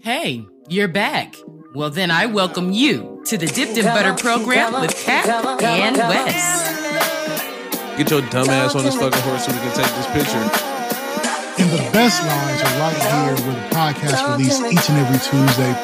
Hey, you're back. Well, then I welcome you to the Dipped in Butter program with Cap and Wes. Get your dumb ass on this fucking horse so we can take this picture. And the best lines are right here where the podcast released each and every Tuesday.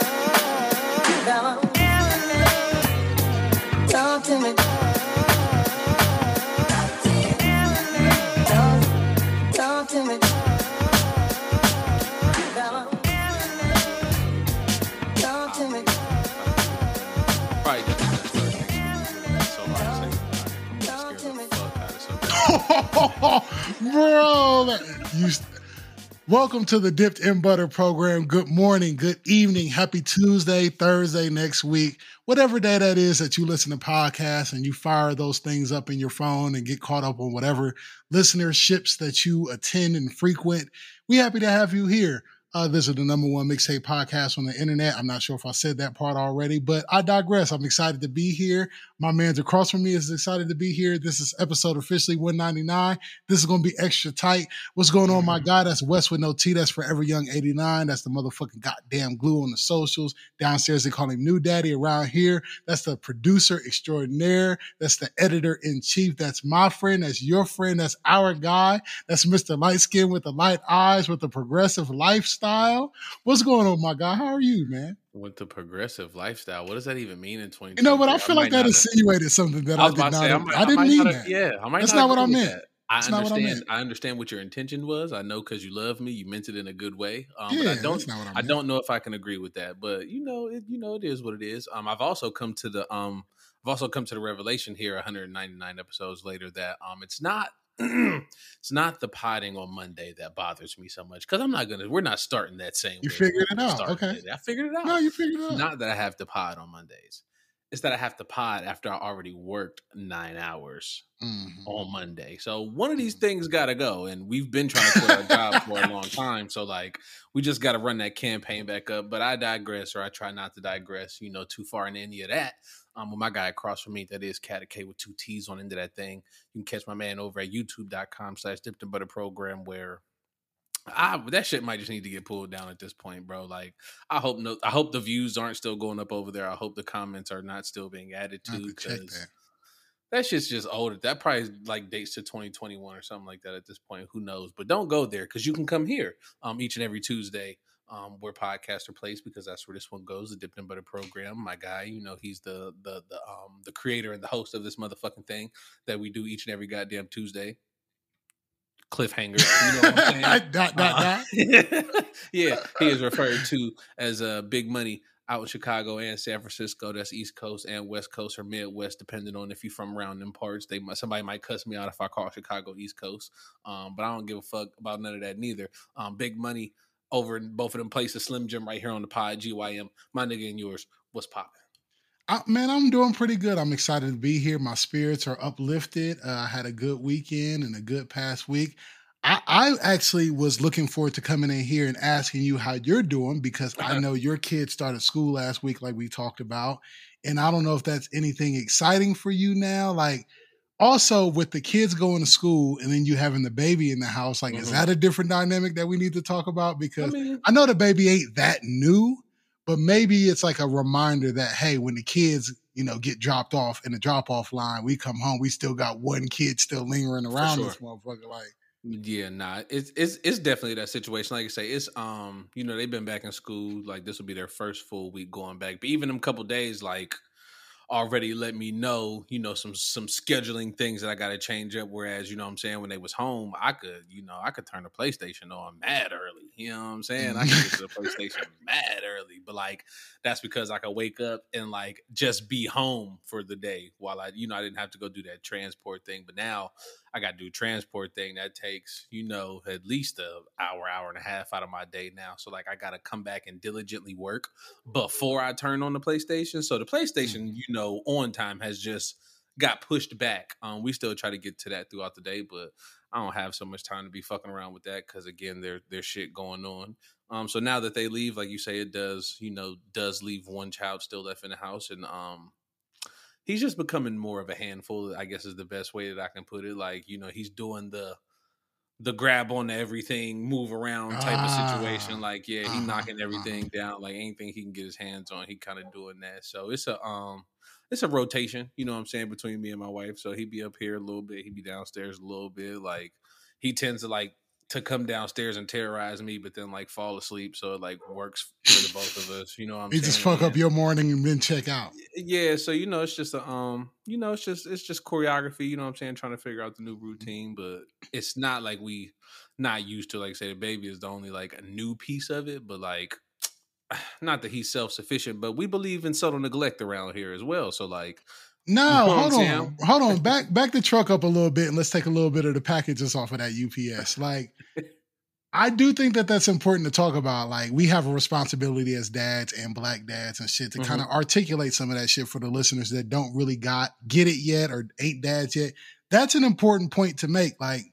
Welcome to the Dipped in Butter program. Good morning, good evening, happy Tuesday, Thursday next week, whatever day that is that you listen to podcasts and you fire those things up in your phone and get caught up on whatever listenerships that you attend and frequent. We happy to have you here. Uh, this is the number one mixtape podcast on the internet. I'm not sure if I said that part already, but I digress. I'm excited to be here. My man's across from me is excited to be here. This is episode officially 199. This is going to be extra tight. What's going on, my guy? That's West with no T. That's Forever Young 89. That's the motherfucking goddamn glue on the socials. Downstairs, they call him New Daddy. Around here, that's the producer extraordinaire. That's the editor in chief. That's my friend. That's your friend. That's our guy. That's Mr. Light Skin with the light eyes with the progressive lifestyle. What's going on, my guy? How are you, man? With the progressive lifestyle, what does that even mean in 20? You know what? I feel like that insinuated something that I, I did not. to say, I, might, I didn't mean that. have- Yeah, I might That's not not what I meant. that. I That's what I understand. I understand what your intention was. I know because you love me, you meant it in a good way. Um, yeah, but I don't. that's not what I I don't know if I can agree with that, but you know, it, you know, it is what it is. Um, I've also come to the um, I've also come to the revelation here, 199 episodes later, that um, it's not. it's not the potting on Monday that bothers me so much because I'm not gonna. We're not starting that same. You figured it out, okay. it. I figured it out. No, you figured it out. Not that I have to pod on Mondays. It's that I have to pod after I already worked nine hours Mhm. on Monday. So one of these things got to go, and we've been trying to quit our job for a long time. So like, we just got to run that campaign back up. But I digress, or I try not to digress, you know, too far in any of that. Um, with my guy across from me, that is Cat K with two T's on into that thing. You can catch my man over at youtube.com slash dipped in butter program where I that shit might just need to get pulled down at this point, bro. Like I hope no I hope the views aren't still going up over there. I hope the comments are not still being added to have to check because that. that shit's just old. That probably like dates to 2021 or something like that at this point. Who knows? But don't go there because you can come here um each and every Tuesday um where podcasts are placed because that's where this one goes, the Dipped in Butter program. My guy, you know, he's the the the um the creator and the host of this motherfucking thing that we do each and every goddamn Tuesday. Cliffhanger. You know what I'm saying? dot, dot, Uh, dot. yeah, he is referred to as uh, big money out in Chicago and San Francisco. That's East Coast and West Coast or Midwest, depending on if you're from around them parts. They somebody might cuss me out if I call Chicago East Coast, um, but I don't give a fuck about none of that neither. Um, big money over in both of them places. Slim Jim right here on the pod. GYM, my nigga and yours. What's popping? I, man, I'm doing pretty good. I'm excited to be here. My spirits are uplifted. Uh, I had a good weekend and a good past week. I, I actually was looking forward to coming in here and asking you how you're doing because I know your kids started school last week, like we talked about. And I don't know if that's anything exciting for you now. Like, also with the kids going to school and then you having the baby in the house, like, is Mhm. that a different dynamic that we need to talk about? I Because mean, I know the baby ain't that new, but maybe it's like a reminder that hey, when the kids, you know, get dropped off in the drop off line, we come home, we still got one kid still lingering around sure. this motherfucker. Like, Yeah, nah, it's it's it's definitely that situation. Like I say, it's um, you know, they've been back in school. Like this will be their first full week going back. But even them couple days, like already let me know, you know, some some scheduling things that I got to change up. Whereas, you know, what I'm saying when they was home, I could, you know, I could turn the PlayStation on mad early. You know what I'm saying? I could get to the PlayStation mad early. But like that's because I could wake up and like just be home for the day while I, you know, I didn't have to go do that transport thing. But now I got to do transport thing that takes, you know, at least a hour, hour and a half out of my day now. So like I got to come back and diligently work before I turn on the PlayStation. So the PlayStation, you know, on time has just got pushed back. Um, we still try to get to that throughout the day, but I don't have so much time to be fucking around with that because again, there there's shit going on. Um, so now that they leave, like you say, it does, you know, does leave one child still left in the house, and um, he's just becoming more of a handful. I guess is the best way that I can put it. Like you know, he's doing the the grab on everything, move around type Ah, of situation. Like, yeah, he uh-huh, knocking everything down, like anything he can get his hands on, he kind of doing that. So it's a um it's a rotation, you know what I'm saying, between me and my wife. So he'd be up here a little bit, he'd be downstairs a little bit. Like he tends to like to come downstairs and terrorize me, but then like fall asleep. So it like works for the both of us. You know what I'm You saying? just fuck up your morning and then check out. yeah, so you know, it's just a um, you know, it's just it's just choreography. You know what I'm saying? Trying to figure out the new routine, but it's not like we not used to. Like say, the baby is the only like a new piece of it, but like, not that he's self sufficient, but we believe in subtle neglect around here as well. So like, No, know hold on, saying? hold on. Back back the truck up a little bit and let's take a little bit of the packages off of that UPS. Like, I do think that that's important to talk about. Like, we have a responsibility as dads and black dads and shit to Mhm. kind of articulate some of that shit for the listeners that don't really got get it yet or ain't dads yet. That's an important point to make. Like,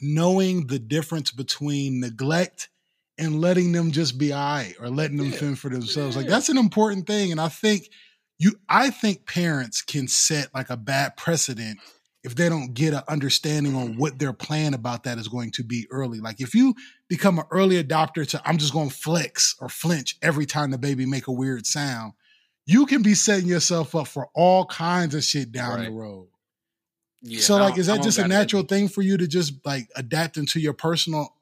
knowing the difference between neglect and letting them just be all right or letting them Yeah. fend for themselves. Like that's an important thing. And I think you I think parents can set like a bad precedent if they don't get an understanding on what their plan about that is going to be early. Like if you become an early adopter to I'm just going to flex or flinch every time the baby make a weird sound, you can be setting yourself up for all kinds of shit down the road. yeah. so like is that just a natural thing for you to just like adapt into your personal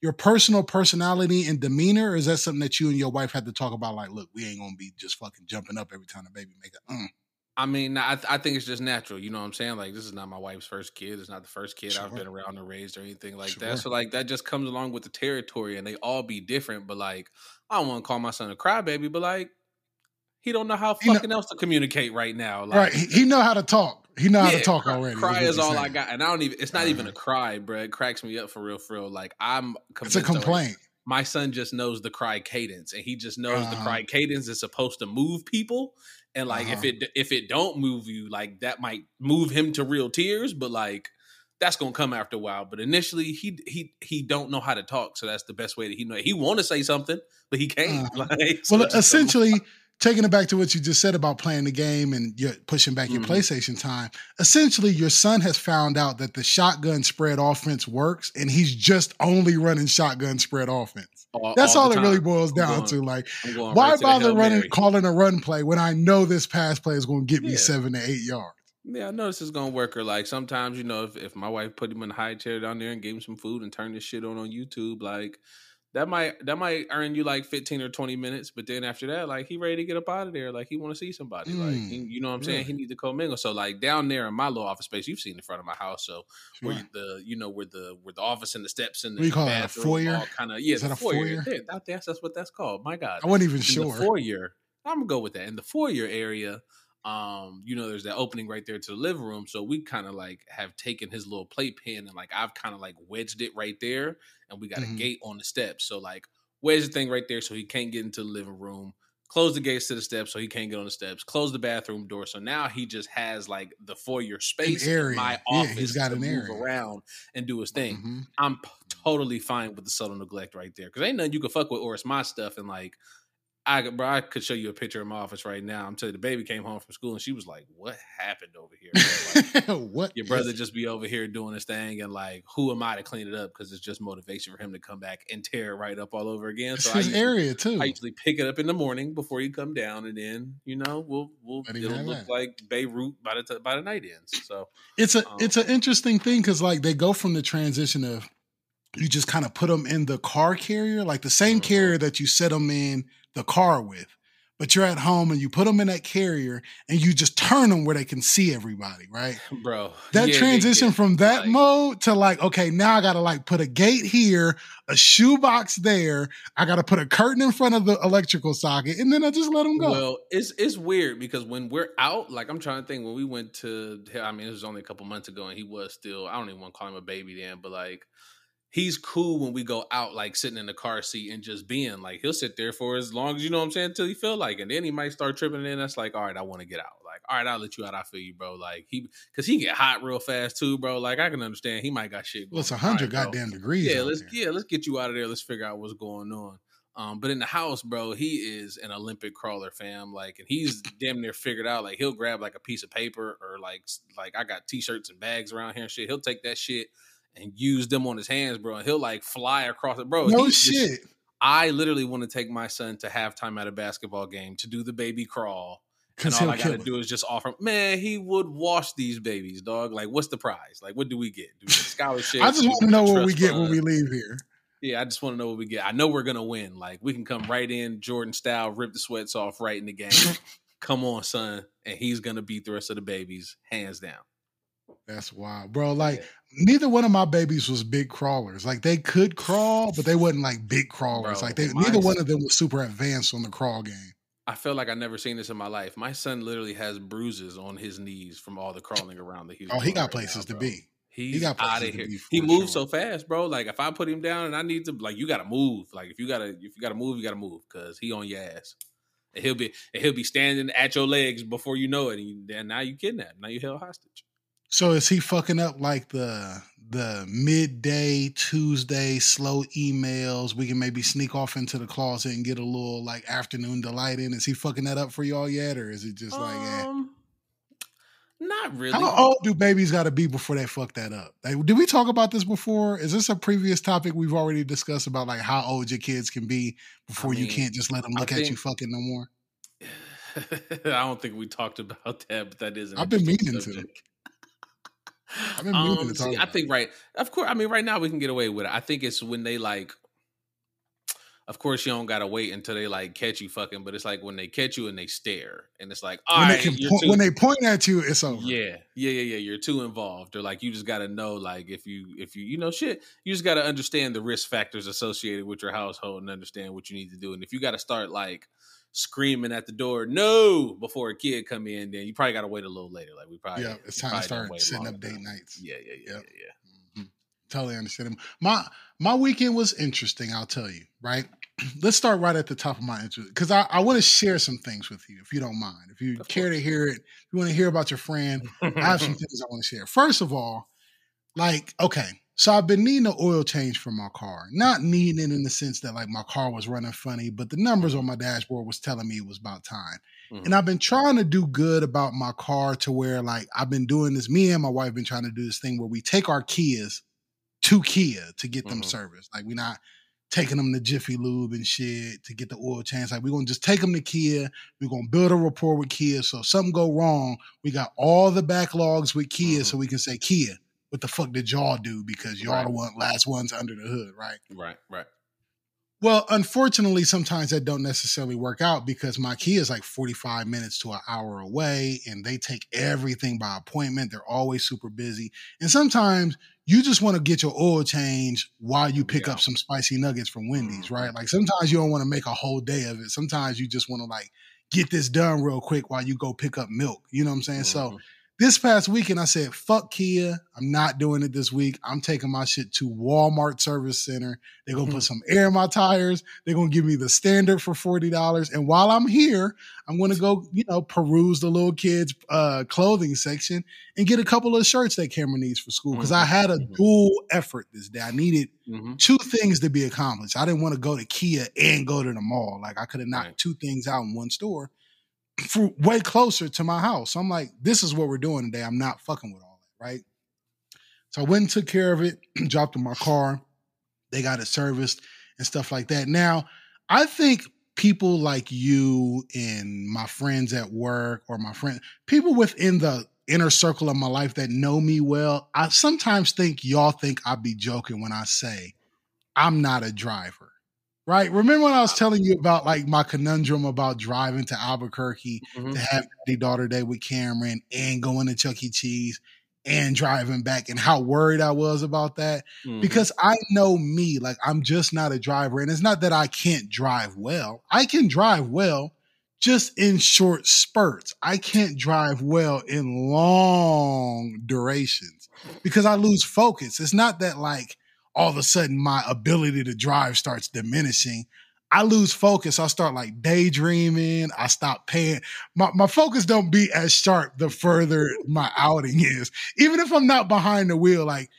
your personal personality and demeanor or is that something that you and your wife had to talk about like look we ain't gonna be just fucking jumping up every time the baby make a mm. I mean, I, I think it's just natural. You know what I'm saying? Like, this is not my wife's first kid. It's not the first kid I've been around or raised or anything like Sure. that. So, like, that just comes along with the territory, and they all be different. But like, I don't want to call my son a crybaby, but like, he don't know how He know- fucking else to communicate right now. Like, right he, he know how to talk he know how to talk already Cry is, all I got, and I don't even. It's not even a Uh-huh. cry, bro. It cracks me up for real, for real. Like I'm. it's a complaint my son just knows the cry cadence and he just knows the Uh-huh. cry cadence is supposed to move people and like if Uh-huh. it if it don't move you like that might move him to real tears but like that's gonna come after a while but initially he he he don't know how to talk so that's the best way that he know he want to say something but he can't Uh-huh. like so well essentially taking it back to what you just said about playing the game and you're pushing back your Mhm. PlayStation time, essentially your son has found out that the shotgun spread offense works and he's just only running shotgun spread offense. all- That's all, the it really boils down going- to. Like, why right bother running, Mary. calling a run play when I know this pass play is going to get me seven to eight yards? Yeah, I know this is gonna work. Or like sometimes, you know, if, if my wife put him in a high chair down there and gave him some food and turned this shit on on YouTube, like that might that might earn you like fifteen or twenty minutes. But then after that, like he ready to get up out of there. Like he want to see somebody. like Mm, he, you know what I'm saying. really? He need to commingle. So like down there in my little office space, you've seen the front of my house. So where the you know where the where the office and the steps and the What do you call it, a foyer? kind of yeah, Is the that a foyer. foyer? Yeah, that- that's that's what that's called. My God I wasn't even in sure. the foyer. I'm gonna go with that. In the foyer area, um, you know, there's that opening right there to the living room. So we kind of like have taken his little playpen and like I've kind of like wedged it right there, and we got Mhm. a gate on the steps. So like wedge the thing right there so he can't get into the living room. Close the gates to the steps so he can't get on the steps. Close the bathroom door. So now he just has like the foyer space in area. my Yeah, office he's got to an move area. around and do his thing. Mhm. I'm p- totally fine with the subtle neglect right there because ain't nothing you can fuck with or it's my stuff and like I could, bro, I could show you a picture of my office right now. I'm telling you, the baby came home from school and she was like, "What happened over here?" Like, what? your brother just be over here doing his thing, and like, who am I to clean it up? Because it's just motivation for him to come back and tear it right up all over again. So I usually, area too. I usually pick it up in the morning before you come down, and then you know we'll we'll it'll look that. like Beirut by the t- by the night ends. So It's a Um, it's an interesting thing because like they go from the transition of you just kind of put them in the car carrier, like the same Mhm. carrier that you set them in the car with, but you're at home and you put them in that carrier and you just turn them where they can see everybody, right? bro, That yeah, transition get, from that like- mode to like, okay, now I gotta like put a gate here, a shoebox there, I gotta put a curtain in front of the electrical socket, and then I just let them go. Well, it's it's weird because when we're out, like I'm trying to think when we went to I mean, it was only a couple months ago and he was still I don't even want to call him a baby then, but like he's cool when we go out, like sitting in the car seat and just being like he'll sit there for as long as you know what I'm saying, until he feel like and then he might start tripping and that's like, all right, I want to get out. Like, all right, I'll let you out, I feel you, bro. Like he cause he get hot real fast too, bro. Like I can understand he might got shit well, it's a going on. All hundred right, goddamn degrees. Yeah, let's there. yeah, let's get you out of there. Let's figure out what's going on. Um, but in the house, bro, he is an Olympic crawler, fam. Like, and he's damn near figured out. Like, he'll grab like a piece of paper or like like I got t-shirts and bags around here and shit. He'll take that shit and use them on his hands, bro. And he'll like fly across it, bro. no he's just- shit. I literally want to take my son to halftime at a basketball game to do the baby crawl. And all I gotta it. do is just offer. Man, he would wash these babies, dog. Like, what's the prize? Like, what do we get? Do we get scholarships? I just want to know what we get when we leave here. Yeah, I just want to know what we get. I know we're gonna win. Like, we can come right in Jordan style, rip the sweats off right in the game. come on, son, and he's gonna beat the rest of the babies hands down. That's wild, bro. Like neither one of my babies was big crawlers. Like they could crawl, but they wasn't like big crawlers. Bro, like they neither one of them was super advanced on the crawl game. I feel like I never seen this in my life. My son literally has bruises on his knees from all the crawling around the he's. Oh, he got right places now, to bro. be. He's got out of here. He moves sure. so fast, bro. Like if I put him down and I need to, like you got to move. Like if you gotta, if you gotta move, you gotta move because he on your ass. And he'll be, and he'll be standing at your legs before you know it. And you, then now you kidnapped. Now you held hostage. So is he fucking up like the the midday Tuesday slow emails? We can maybe sneak off into the closet and get a little like afternoon delight in. Is he fucking that up for y'all yet, or is it just like, eh? um, not really. How old do babies got to be before they fuck that up? Like, did we talk about this before? Is this a previous topic we've already discussed about like how old your kids can be before you mean, can't just let them I look at you fucking no more? I don't think we talked about that, but that is. I've been meaning to. I've been Um, see, I think right. Of course, I mean, right now we can get away with it. I think it's when they like. Of course, you don't gotta wait until they like catch you fucking, but it's like when they catch you and they stare, and it's like, all When right, they point, too- when they point at you, it's over. yeah, yeah, yeah, yeah. You're too involved, or like you just got to know, like if you, if you, you know, shit, you just got to understand the risk factors associated with your household and understand what you need to do. And if you got to start like screaming at the door, no, before a kid come in, then you probably got to wait a little later. Like we probably, Yeah, it's time to start setting up date nights. Yeah, yeah, yeah, Yep. yeah, yeah. Mm-hmm. Totally understand him. My my weekend was interesting. I'll tell you. Right. Let's start right at the top of my interest because I, I want to share some things with you if you don't mind. If you Of care to hear it, if you want to hear about your friend, I have some things I want to share. First of all, like, okay, so I've been needing an oil change for my car. Not needing it in the sense that like my car was running funny, but the numbers on my dashboard was telling me it was about time. Mhm. And I've been trying to do good about my car to where like I've been doing this. Me and my wife been trying to do this thing where we take our Kias to Kia to get them Mhm. serviced. Like we're not taking them to Jiffy Lube and shit to get the oil change. Like we're gonna just take them to Kia. We're gonna build a rapport with Kia. So if something go wrong, we got all the backlogs with Kia, Mhm. so we can say Kia. What the fuck did y'all do? Because y'all Right. the one last ones under the hood, right? right, right. Well, unfortunately, sometimes that don't necessarily work out because my Kia is like 45 minutes to an hour away and they take everything by appointment. They're always super busy. And sometimes you just want to get your oil change while you pick Yeah. up some spicy nuggets from Wendy's, Mhm. right? Like sometimes you don't want to make a whole day of it. Sometimes you just want to like get this done real quick while you go pick up milk. You know what I'm saying? So Mhm. This past weekend, I said, fuck Kia. I'm not doing it this week. I'm taking my shit to Walmart Service Center. They're going to put some air in my tires. They're going to give me the standard for $40. And while I'm here, I'm going to go, you know, peruse the little kids' uh, clothing section and get a couple of shirts that Cameron needs for school. Because I had a Mhm. dual effort this day. I needed two things to be accomplished. I didn't want to go to Kia and go to the mall. Like I could have knocked Right. two things out in one store way closer to my house. I'm like, this is what we're doing today. I'm not fucking with all that, right? So I went and took care of it, dropped in my car. They got it serviced and stuff like that. Now, I think people like you and my friends at work or my friend, people within the inner circle of my life that know me well, I sometimes think y'all think I be joking when I say I'm not a driver. Right? Remember when I was telling you about like my conundrum about driving to Albuquerque Mhm. to have Daddy Daughter Day with Cameron and going to Chuck E. Cheese and driving back and how worried I was about that Mhm. because I know me, like I'm just not a driver. And it's not that I can't drive well. I can drive well just in short spurts. I can't drive well in long durations because I lose focus. It's not that like all of a sudden my ability to drive starts diminishing. I lose focus. I start like daydreaming. I stop paying. My, my focus don't be as sharp the further my outing is. Even if I'm not behind the wheel, like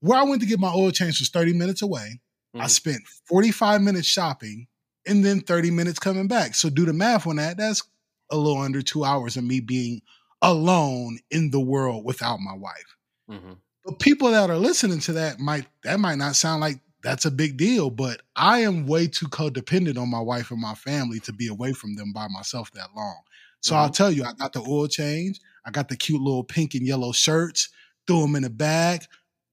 where I went to get my oil change was 30 minutes away. I Mhm. spent 45 minutes shopping and then 30 minutes coming back. So do the math on that. That's a little under two hours of me being alone in the world without my wife. Mhm. But people that are listening to that might that might not sound like that's a big deal, but I am way too codependent on my wife and my family to be away from them by myself that long. So I'll mm-hmm. tell you, I got the oil change, I got the cute little pink and yellow shirts, threw them in a bag,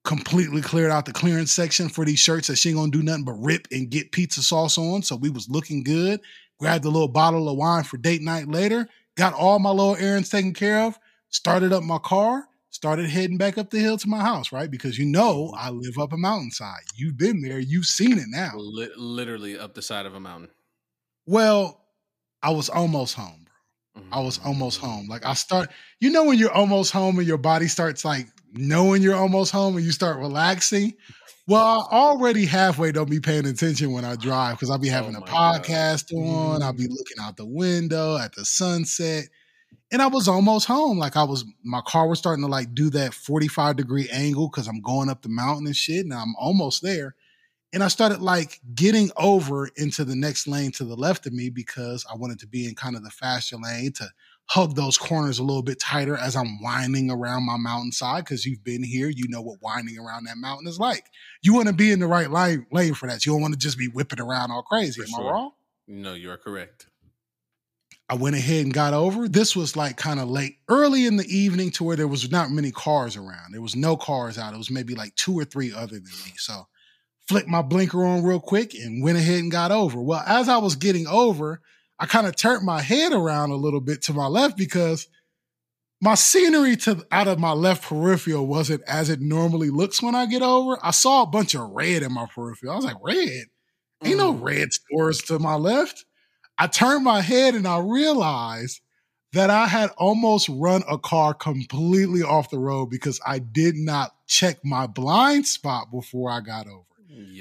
completely cleared out the clearance section for these shirts that she ain't gonna do nothing but rip and get pizza sauce on. So we was looking good. Grabbed a little bottle of wine for date night later. Got all my little errands taken care of. Started up my car. Started heading back up the hill to my house, right? Because you know mm-hmm. I live up a mountainside. You've been there. You've seen it now. Li- literally up the side of a mountain. Well, I was almost home, bro. I was almost mm-hmm. home. Like I start, you know, when you're almost home and your body starts like knowing you're almost home and you start relaxing. Well, I already halfway don't be paying attention when I drive because I'll be having Oh a my God. podcast on. I'll be mm-hmm. looking out the window at the sunset. And I was almost home. Like I was, my car was starting to like do that 45 degree angle because I'm going up the mountain and shit. And I'm almost there. And I started like getting over into the next lane to the left of me because I wanted to be in kind of the faster lane to hug those corners a little bit tighter as I'm winding around my mountainside. Because you've been here, you know what winding around that mountain is like. You want to be in the right lane, lane for that. You don't want to just be whipping around all crazy. For Am sure. I wrong? No, you are correct. I went ahead and got over. This was like kind of late, early in the evening to where there was not many cars around. There was no cars out. It was maybe like two or three other than me. So flicked my blinker on real quick and went ahead and got over. Well, as I was getting over, I kind of turned my head around a little bit to my left because my scenery to out of my left peripheral wasn't as it normally looks when I get over. I saw a bunch of red in my peripheral. I was like, red? Ain't no Mm. red stores to my left. I turned my head and I realized that I had almost run a car completely off the road because I did not check my blind spot before I got over.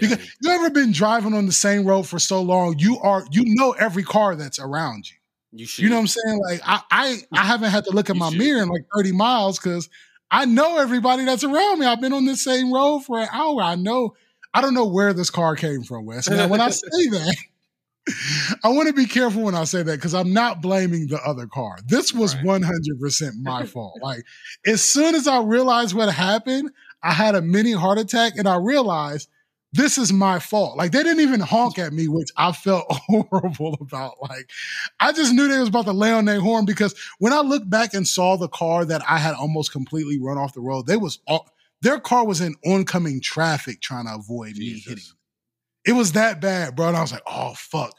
Because Yikes. you ever been driving on the same road for so long, you are you know every car that's around you. You should. You know what I'm saying? Like I I, I haven't had to look at You my should. mirror in like 30 miles because I know everybody that's around me. I've been on this same road for an hour. I know I don't know where this car came from, Wes. Now when I say that, I want to be careful when I say that because I'm not blaming the other car. This was Right. 100% my fault. Like as soon as I realized what happened, I had a mini heart attack and I realized this is my fault. Like they didn't even honk at me, which I felt horrible about. Like I just knew they was about to lay on their horn because when I looked back and saw the car that I had almost completely run off the road, they was all, their car was in oncoming traffic trying to avoid me hitting. It was that bad, bro. And I was like, oh fuck.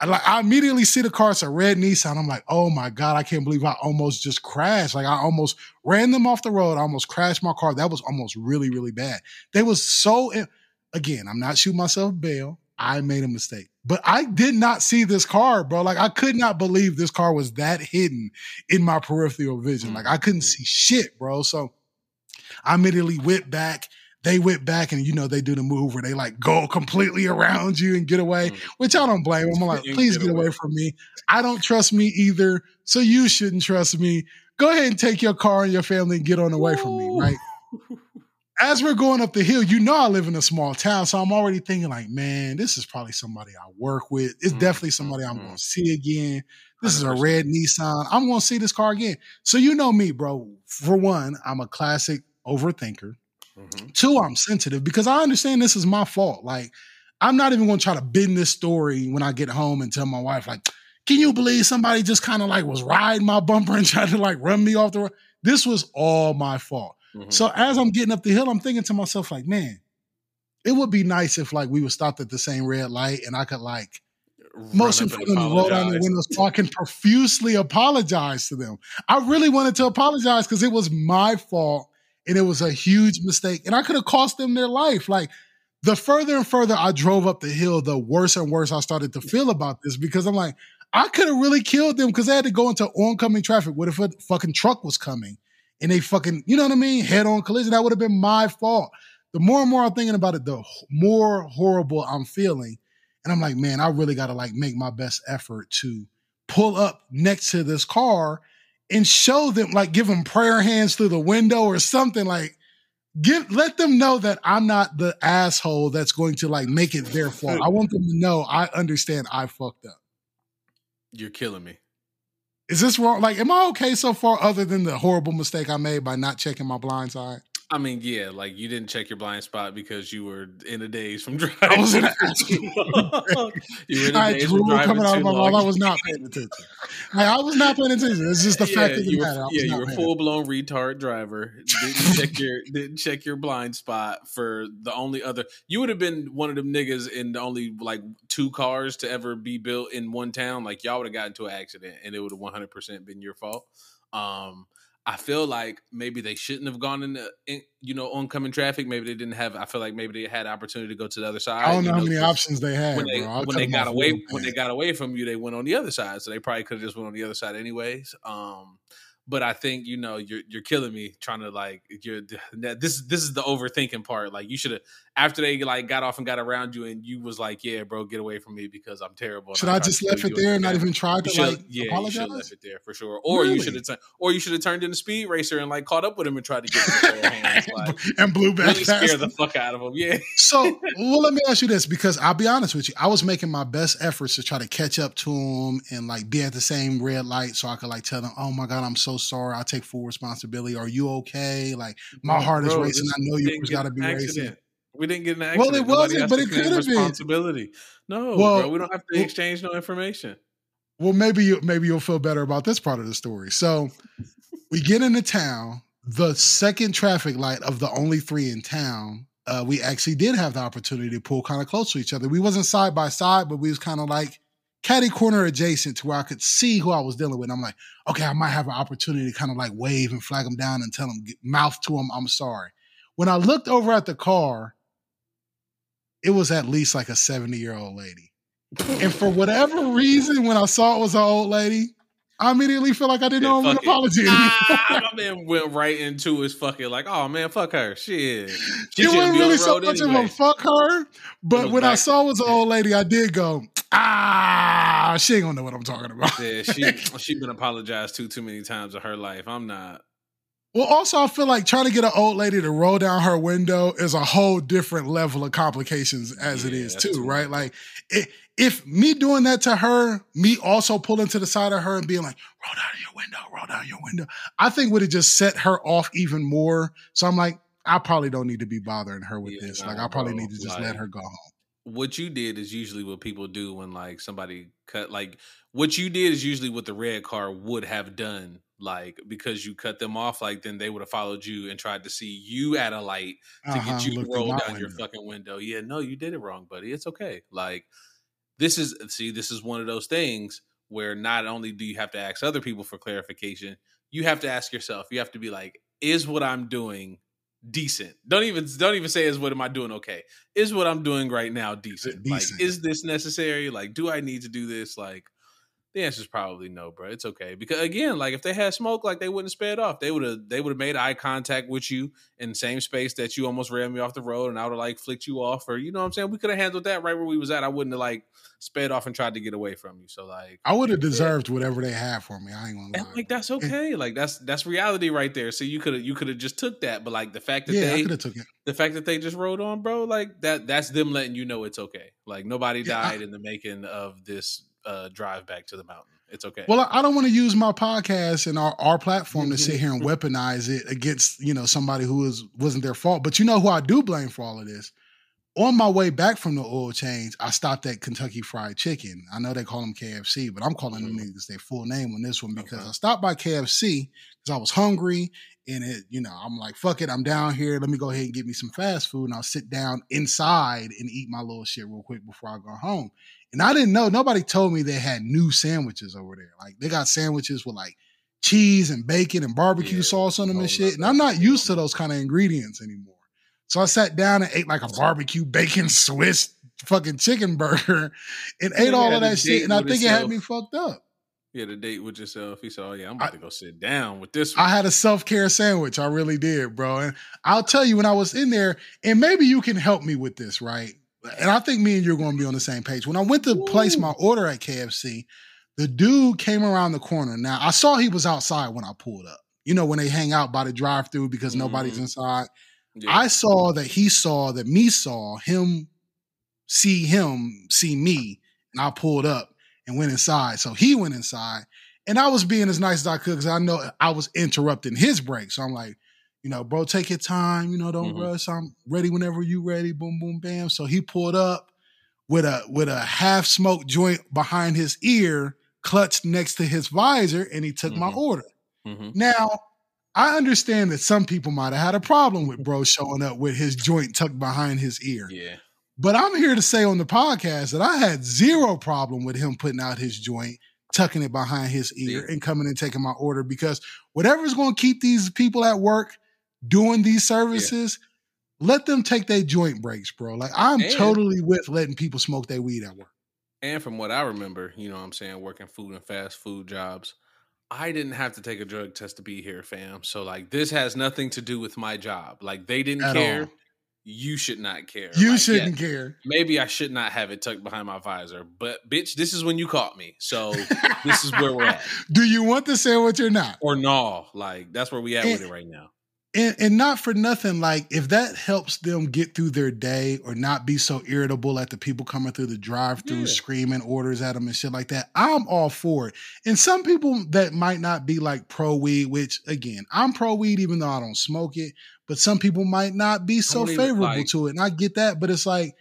I like I immediately see the car. It's a red Nissan. I'm like, oh my God, I can't believe I almost just crashed. Like I almost ran them off the road. I almost crashed my car. That was almost really, really bad. They was so in- again, I'm not shooting myself bail. I made a mistake. But I did not see this car, bro. Like I could not believe this car was that hidden in my peripheral vision. Mm, like I couldn't see shit, bro. So I immediately went back. They went back and you know they do the move where they like go completely around you and get away, Mm. which I don't blame them. I'm like, please get get away away. from me. I don't trust me either, so you shouldn't trust me. Go ahead and take your car and your family and get on away from me, right? As we're going up the hill, you know I live in a small town, so I'm already thinking like, man, this is probably somebody I work with. It's Mm, definitely somebody I'm mm, going to see again. This is a red Nissan. I'm going to see this car again. So you know me, bro. For one, I'm a classic overthinker. Mhm. Two, I'm sensitive because I understand this is my fault. Like, I'm not even going to try to bend this story when I get home and tell my wife, like, can you believe somebody just kind of like was riding my bumper and tried to like run me off the road? This was all my fault. Mhm. So as I'm getting up the hill, I'm thinking to myself, like, man, it would be nice if like we were stopped at the same red light and I could like Run motion up for and them to roll down apologize. windows so I can profusely apologize to them. I really wanted to apologize because it was my fault and it was a huge mistake and I could have cost them their life. Like the further and further I drove up the hill, the worse and worse I started to feel about this because I'm like, I could have really killed them because they had to go into oncoming traffic. What if a fucking truck was coming and they fucking, you know what I mean? Head on collision. That would have been my fault. The more and more I'm thinking about it, the more horrible I'm feeling. And I'm like, man, I really got to like make my best effort to pull up next to this car and show them, like, give them prayer hands through the window or something. Like, give let them know that I'm not the asshole that's going to like make it their fault. I want them to know I understand I fucked up. You're killing me. Is this wrong? Like, am I okay so far other than the horrible mistake I made by not checking my blind side? I mean, yeah, like you didn't check your blind spot because you were in a daze from driving. I was in a- you were in a I daze from driving coming out of my mouth. I was not paying attention. Like, I was not paying attention. It's just the fact that you were, matter. Yeah, you were paying full blown retard driver. Didn't check your didn't check your blind spot for the only other. You would have been one of them niggas in the only like two cars to ever be built in one town. Like y'all would have gotten into an accident, and it would have one hundred percent been your fault. Um, I feel like maybe they shouldn't have gone in, the, in you know oncoming traffic. Maybe they didn't have. I feel like maybe they had opportunity to go to the other side. I don't know how many options they had, when they bro. When they got away when they got away from you, they went on the other side. So they probably could have just went on the other side anyways. Um, but I think you know you're you're killing me trying to like you're this this is the overthinking part. Like you should have after they like got off and got around you and you was like, yeah, bro, get away from me because I'm terrible. Should I just left it there and not even tried to like yeah, you should apologize? left it there for sure. Or you should have turned, or you should have turned in a speed racer and like caught up with him and tried to get his hands. Like, and blew back really scare the fuck out of him. Yeah, So, well, let me ask you this because I'll be honest with you. I was making my best efforts to try to catch up to him and like be at the same red light so I could like tell them, oh my God, I'm so sorry. I take full responsibility. Are you okay? Like, my heart is racing. I know yours got to be racing. We didn't get an accident. Well, it wasn't, but it could have been. responsibility. No, Well, bro, we don't have to exchange no information. Well, maybe you maybe you'll feel better about this part of the story. So we get into town. The second traffic light of the only three in town, uh, we actually did have the opportunity to pull kind of close to each other. We wasn't side by side, but we was kind of like caddy corner adjacent to where I could see who I was dealing with. I'm like, okay, I might have an opportunity to kind of like wave and flag them down and tell them, mouth to them, I'm sorry. When I looked over at the car, it was at least like a 70 year old lady. And for whatever reason, when I saw it was an old lady, I immediately feel like I didn't Yeah, owe him an fuck apology. Ah, my man went right into his fucking like, oh man, fuck her. Shit. She it shouldn't wasn't really the so road much anyway. of a fuck her, but was when I saw it was an old lady, I did go, ah, she ain't gonna know what I'm talking about. Yeah, she she been apologized to too many times in her life. I'm not. Well, also, I feel like trying to get an old lady to roll down her window is a whole different level of complications as it Yeah, is, that's too, too right? Like, if me doing that to her, me also pulling to the side of her and being like, roll down your window, roll down your window, I think would have just set her off even more. So I'm like, I probably don't need to be bothering her with Yeah, this. nah, like, I probably bro, need to just like- let her go home. what you did is usually what people do when like somebody cut like what you did is usually what the red car would have done like because you cut them off like then they would have followed you and tried to see you at a light to Uh-huh, get you to look through roll down your fucking window. Yeah no you did it wrong buddy. It's okay. Like this is see this is one of those things where not only do you have to ask other people for clarification you have to ask yourself you have to be like is what i'm doing decent? Don't even don't even say is what am i doing okay? Is what i'm doing right now decent, decent? like is this necessary? Like do i need to do this? Like the answer is probably no, bro. It's okay because again, like if they had smoke, like they wouldn't have sped off. They would have they would have made eye contact with you in the same space that you almost ran me off the road, and I would have like flicked you off, or you know what I'm saying. We could have handled that right where we was at. I wouldn't have like sped off and tried to get away from you. So like, I would have deserved whatever they had for me. I ain't gonna and lie. like that's okay. Like that's that's reality right there. So you could have you could have just took that, but like the fact that yeah, they could have took it. the fact that they just rode on, bro, like that that's them letting you know it's okay. Like nobody Yeah, I- died in the making of this uh drive back to the mountain. It's okay. Well, I I don't want to use my podcast and our, our platform to sit here and Mm-hmm. weaponize it against you know somebody who was wasn't their fault. But you know who I do blame for all of this. On my way back from the oil change, I stopped at Kentucky Fried Chicken. I know they call them KFC, but I'm calling them niggas their full name on this one because Mm-hmm. Okay. I stopped by KFC because I was hungry and it, you know, I'm like, fuck it, I'm down here. Let me go ahead and get me some fast food and I'll sit down inside and eat my little shit real quick before I go home. And I didn't know, nobody told me they had new sandwiches over there. Like they got sandwiches with like cheese and bacon and barbecue Yeah, sauce on them and oh, shit. And I'm not used to those kind of ingredients anymore. So I sat down and ate like a barbecue bacon Swiss fucking chicken burger and ate all of that shit. And I think it had me fucked up. Yeah, the date with yourself. He said, "Oh yeah, I'm about I- to go sit down with this one." I had a self care sandwich. I really did, bro. And I'll tell you, when I was in there, and maybe you can help me with this, right? And I think me and you're going to be on the same page. When I went to place my order at KFC, the dude came around the corner. Now, I saw he was outside when I pulled up. You know, when they hang out by the drive through because nobody's Mhm. inside. Yeah. I saw that he saw that me saw him see him see me, and I pulled up and went inside. So he went inside, and I was being as nice as I could because I know I was interrupting his break. So I'm like, you know, bro, take your time. You know, don't Mhm. rush. I'm ready whenever you ready. Boom, boom, bam. So he pulled up with a with a half smoked joint behind his ear, clutched next to his visor, and he took my Mhm. order. Mhm. Now, I understand that some people might have had a problem with bro showing up with his joint tucked behind his ear. Yeah. But I'm here to say on the podcast that I had zero problem with him putting out his joint, tucking it behind his ear, Yeah. and coming and taking my order because whatever's going to keep these people at work doing these services, let them take their joint breaks, bro. Like I'm And- totally with letting people smoke their weed at work. And from what I remember, you know what I'm saying, working food and fast food jobs, I didn't have to take a drug test to be here, fam. So like this has nothing to do with my job. Like they didn't At care. all. You should not care. You Like, shouldn't yeah, care. Maybe I should not have it tucked behind my visor, but bitch, this is when you caught me. So this is where we're at. Do you want the sandwich or not? Or no, like that's where we at with it right now. And, and not for nothing, like if that helps them get through their day or not be so irritable at the people coming through the drive through Yeah. screaming orders at them and shit like that, I'm all for it. And some people that might not be like pro weed, which again, I'm pro weed even though I don't smoke it, but some people might not be so favorable like- to it. And I get that, but it's like,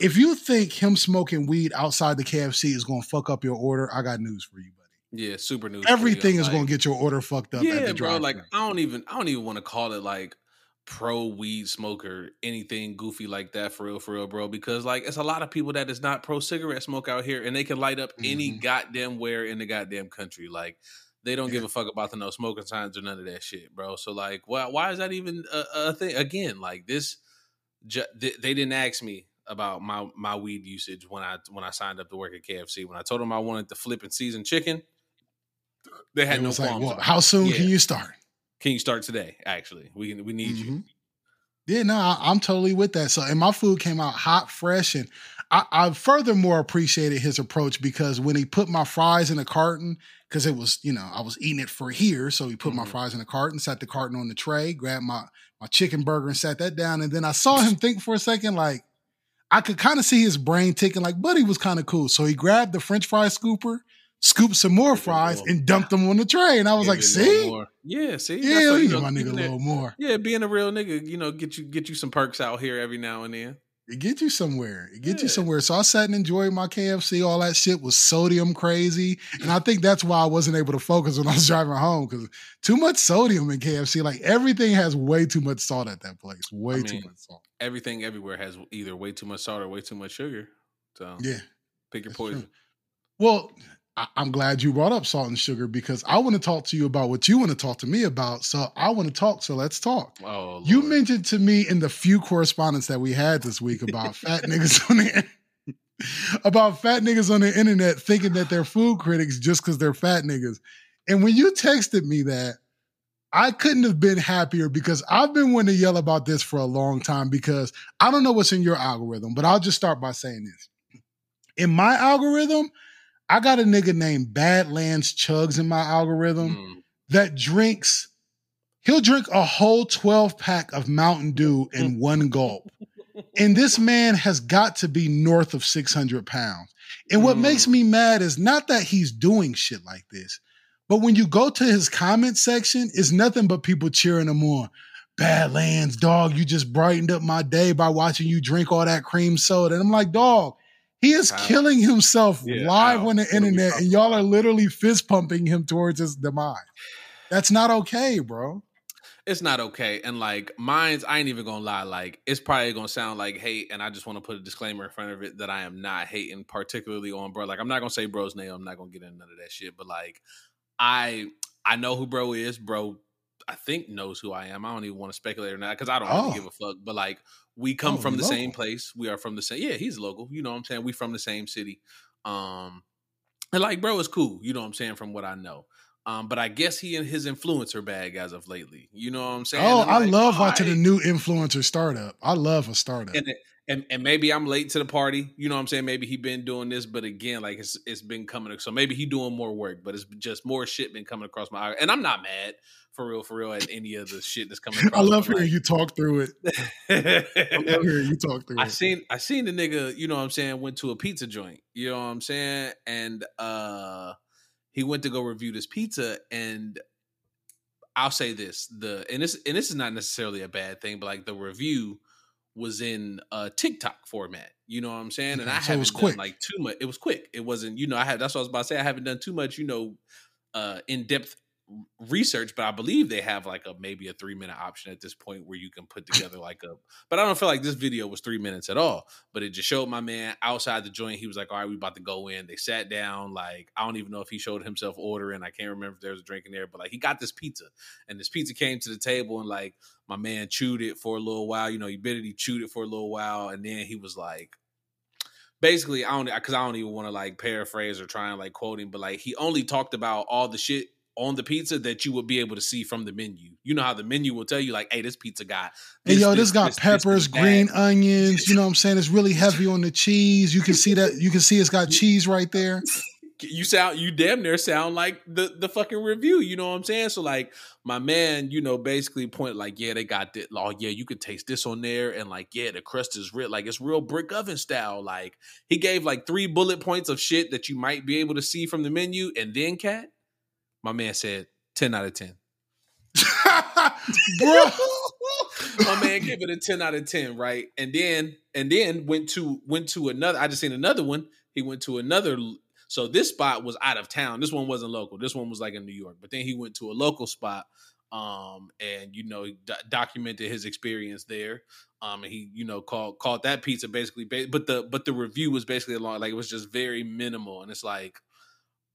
if you think him smoking weed outside the KFC is going to fuck up your order, I got news for you. Yeah, super news. Everything is Like, going to get your order fucked up. at Yeah, the bro. Like I don't even I don't even want to call it like pro weed smoker, anything goofy like that for real, for real, bro. Because like it's a lot of people that is not pro cigarette smoke out here, and they can light up any Mhm. goddamn where in the goddamn country. Like they don't give a fuck about the no smoking signs or none of that shit, bro. So like, why why is that even a, a thing? Again, like this, ju- they, they didn't ask me about my my weed usage when I when I signed up to work at KFC. When I told them I wanted to flip and season chicken, they had It no was like, well, how soon can you start? Can you start today? Actually, we we need you. Mhm. Yeah, no, I, I'm totally with that. So, and my food came out hot, fresh, and I, I furthermore appreciated his approach because when he put my fries in a carton, because it was, you know, I was eating it for here, so he put my Mhm. fries in a carton, sat the carton on the tray, grabbed my my chicken burger and sat that down, and then I saw him think for a second, like I could kind of see his brain ticking, like Buddy was kind of cool. So he grabbed the French fry scooper, scooped some more fries, and dumped them on the tray, and I was Give like, see, yeah, see, yeah, what, you know, my nigga a little more. Yeah, being a real nigga, you know, get you get you some perks out here every now and then. It get you somewhere. It get Yeah. you somewhere. So I sat and enjoyed my KFC. All that shit was sodium crazy. And I think that's why I wasn't able to focus when I was driving home because too much sodium in KFC. Like everything has way too much salt at that place. Way too mean, much salt. Everything everywhere has either way too much salt or way too much sugar. So Yeah. pick your that's true. poison. Well, I- I'm glad you brought up salt and sugar because I want to talk to you about what you want to talk to me about. So I want to talk. So let's talk. Oh, You mentioned to me in the few correspondence that we had this week about fat niggas on the about fat niggas on the internet thinking that they're food critics just because they're fat niggas. And when you texted me that, I couldn't have been happier because I've been wanting to yell about this for a long time because I don't know what's in your algorithm, but I'll just start by saying this. In my algorithm, I got a nigga named Badlands Chugs in my algorithm Mm. that drinks he'll drink a whole 12 pack of Mountain Dew in one gulp. And this man has got to be north of 600 pounds. And what Mm. makes me mad is not that he's doing shit like this, but when you go to his comment section, it's nothing but people cheering him on. Badlands, dog, you just brightened up my day by watching you drink all that cream soda. And I'm like, dog, he is How? killing himself Yeah, live how? on the internet, and y'all are literally fist pumping him towards his demise. That's not okay, bro. it's not okay. And like mine's, I ain't even gonna lie. Like it's probably gonna sound like hate, and I just want to put a disclaimer in front of it that I am not hating, particularly on bro. Like I'm not gonna say bro's name. I'm not gonna get into none of that shit. But like I, I know who bro is. Bro, I think knows who I am. I don't even want to speculate or not because I don't Oh. really give a fuck. But like we come Oh, from the same place. We are from the same. Yeah, he's local. You know what I'm saying? We from the same city. Um, and like bro it's cool. You know what I'm saying? From what I know. Um, but I guess he in his influencer bag as of lately. You know what I'm saying? Oh, And, I like, love watching a alright. new influencer startup. I love a startup. and, and and maybe I'm late to the party. You know what I'm saying? Maybe he been doing this, but again, like it's it's been coming. So maybe he doing more work, but it's just more shit been coming across my eye. And I'm not mad for real, for real at any of the shit that's coming. I love hearing you talk through it. I love hearing you talk through I it. seen I seen the nigga, you know what I'm saying, went to a pizza joint. You know what I'm saying? And uh he went to go review this pizza and I'll say this the and this and this is not necessarily a bad thing, but like the review was in a TikTok format. You know what I'm saying? And I so haven't was done like too much. It was quick. It wasn't. You know, I had. That's what I was about to say. I haven't done too much. You know, uh, in depth research, but I believe they have like a maybe a three minute option at this point where you can put together like a. But I don't feel like this video was three minutes at all. But it just showed my man outside the joint. He was like, "All right, we about to go in." They sat down. Like I don't even know if he showed himself ordering. I can't remember if there was a drink in there, but like he got this pizza, and this pizza came to the table, and like my man chewed it for a little while. You know, he bit it, he chewed it for a little while, and then he was like. Basically, I don't because I don't even want to like paraphrase or try and like quote him, but like he only talked about all the shit on the pizza that you would be able to see from the menu. You know how the menu will tell you, like, hey, this pizza got Hey, yo, this, got this, peppers, that. green onions. You know what I'm saying? It's really heavy on the cheese. You can see that. You can see it's got cheese right there. you sound you damn near sound like the the fucking review you know what i'm saying so like my man you know basically point like yeah they got this oh yeah you could taste this on there and like yeah the crust is real like it's real brick oven style like he gave like three bullet points of shit that you might be able to see from the menu and then cat my man said 10 out of 10 Bro. my man gave it a 10 out of 10 right? And then and then went to went to another i just seen another one. He went to another so this spot was out of town. This one wasn't local. This one was like in new york. But then he went to a local spot um and you know he do- documented his experience there. Um and he you know called called that pizza basically ba- but the but the review was basically along like it was just very minimal. And it's like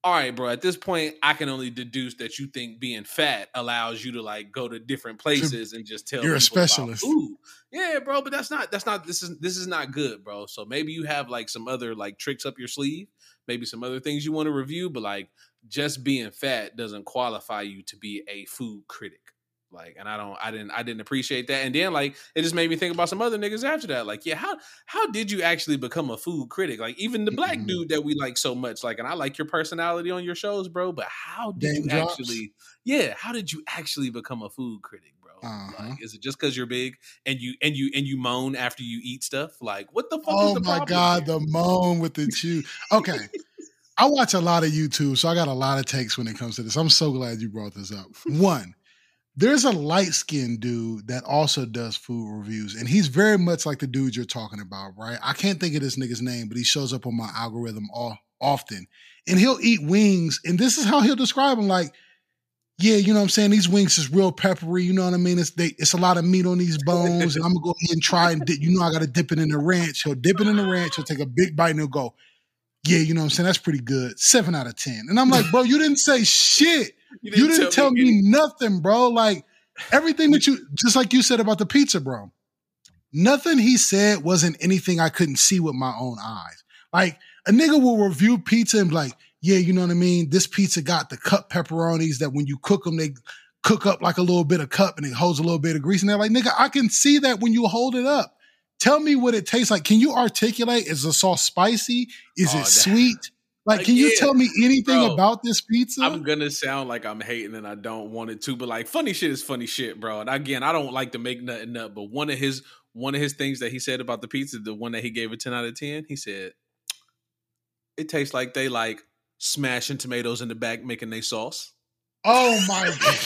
all right, bro. At this point, I can only deduce that you think being fat allows you to like go to different places and just tell You're a specialist. food. Yeah, bro. But that's not that's not this is this is not good, bro. So maybe you have like some other like tricks up your sleeve, maybe some other things you want to review, but like just being fat doesn't qualify you to be a food critic. Like, and I don't, I didn't, I didn't appreciate that. And then, like, it just made me think about some other niggas after that. Like, yeah, how how did you actually become a food critic? Like, even the black Mhm. dude that we like so much, like, and I like your personality on your shows, bro. But how did Dame you drops. actually, yeah, how did you actually become a food critic, bro? Uh-huh. Like, is it just because you're big and you and you and you moan after you eat stuff? Like, what the fuck? is Oh the my god, here? the moan with the chew. Okay. I watch a lot of YouTube, so I got a lot of takes when it comes to this. I'm so glad you brought this up. One, there's a light skinned dude that also does food reviews, and he's very much like the dude you're talking about, right? I can't think of this nigga's name, but he shows up on my algorithm all, often. And he'll eat wings, and this is how he'll describe them like, yeah, you know what I'm saying? These wings is real peppery, you know what I mean? It's they, it's a lot of meat on these bones, and I'm gonna go ahead and try and dip, you know I gotta dip it in the ranch. He'll dip it in the ranch, he'll take a big bite and he'll go, Yeah, you know what I'm saying? That's pretty good. Seven out of ten. And I'm like, bro, you didn't say shit. You didn't, tell, me, nothing, bro. Like everything that you just like you said about the pizza, bro. Nothing he said wasn't anything I couldn't see with my own eyes. Like a nigga will review pizza and be like, yeah, you know what I mean? This pizza got the cut pepperonis that when you cook them, they cook up like a little bit of cup and it holds a little bit of grease. And they're like, nigga, I can see that when you hold it up. Tell me what it tastes like. Can you articulate? Is the sauce spicy? Is Oh, it sweet? Like, can you tell me anything bro, about this pizza? I'm gonna sound like I'm hating and I don't want it to, but like funny shit is funny shit, bro. And again, I don't like to make nothing up, but one of his one of his things that he said about the pizza, the one that he gave a 10 out of 10, he said, It tastes like they like smashing tomatoes in the back making their sauce. oh my god.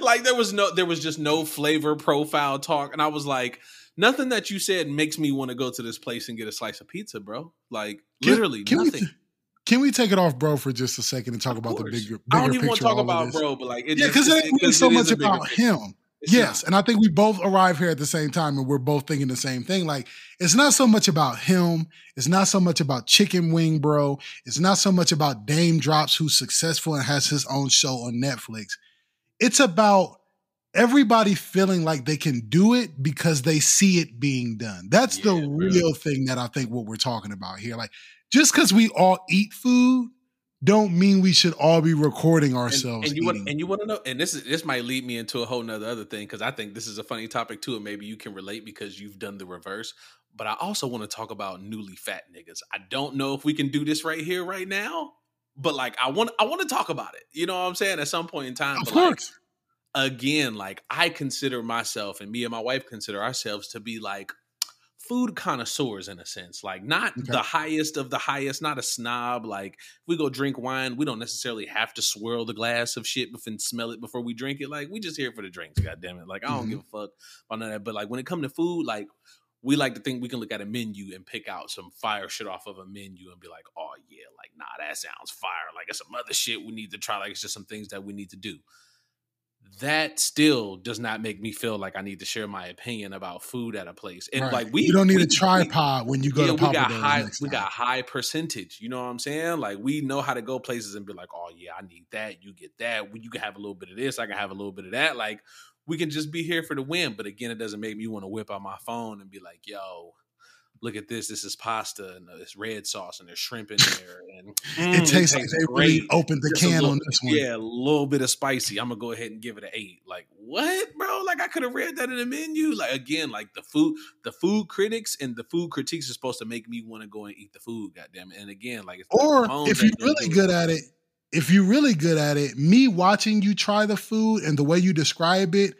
like there was no there was just no flavor profile talk. And I was like, nothing that you said makes me want to go to this place and get a slice of pizza, bro. Like Can- literally can we nothing. t- Can we take it off, bro, for just a second and talk Of about the bigger, bigger I don't even want to talk about bro, but like it Yeah, because it it's- ain't so much about picture. him. It's yes, not. and I think we both arrive here at the same time, and we're both thinking the same thing. Like, it's not so much about him. It's not so much about Chicken Wing Bro. It's not so much about Dame Drops, who's successful and has his own show on Netflix. It's about everybody feeling like they can do it because they see it being done. That's the Yeah, bro. real thing that I think what we're talking about here. Like, just because we all eat food, don't mean we should all be recording ourselves and you eating. want and you want to know, and this is this might lead me into a whole nother other thing because I think this is a funny topic too, and maybe you can relate because you've done the reverse. But I also want to talk about newly fat niggas. I don't know if we can do this right here, right now, but like I want I want to talk about it. You know what I'm saying? At some point in time, of but like, course. Again, like I consider myself and me and my wife consider ourselves to be like food connoisseurs in a sense. Like not Okay. the highest of the highest, not a snob. Like if we go drink wine, we don't necessarily have to swirl the glass of shit and smell it before we drink it. Like we just here for the drinks, god damn it. Like I don't Mhm. give a fuck about none of that. But like when it comes to food, like we like to think we can look at a menu and pick out some fire shit off of a menu and be like, oh yeah, like nah, that sounds fire. Like it's some other shit we need to try. Like it's just some things that we need to do. That still does not make me feel like I need to share my opinion about food at a place. And Right. like we you don't need we- a tripod when you go yeah, to we got Do's high we got high percentage. You know what I'm saying? Like we know how to go places and be like, oh yeah, I need that. You get that. You can have a little bit of this. I can have a little bit of that. Like we can just be here for the win. But again, it doesn't make me want to whip out my phone and be like, yo. Look at this. This is pasta and it's red sauce and there's shrimp in there. And mm, it tastes like they really opened the Just can little- on this one. Yeah, a little bit of spicy. I'm gonna go ahead and give it an eight. Like what, bro? Like I could have read that in the menu. Like again, like the food, the food critics and the food critiques are supposed to make me want to go and eat the food. Goddamn it! And again, like it's Or if you're really good at it, if you're really good at it, me watching you try the food and the way you describe it,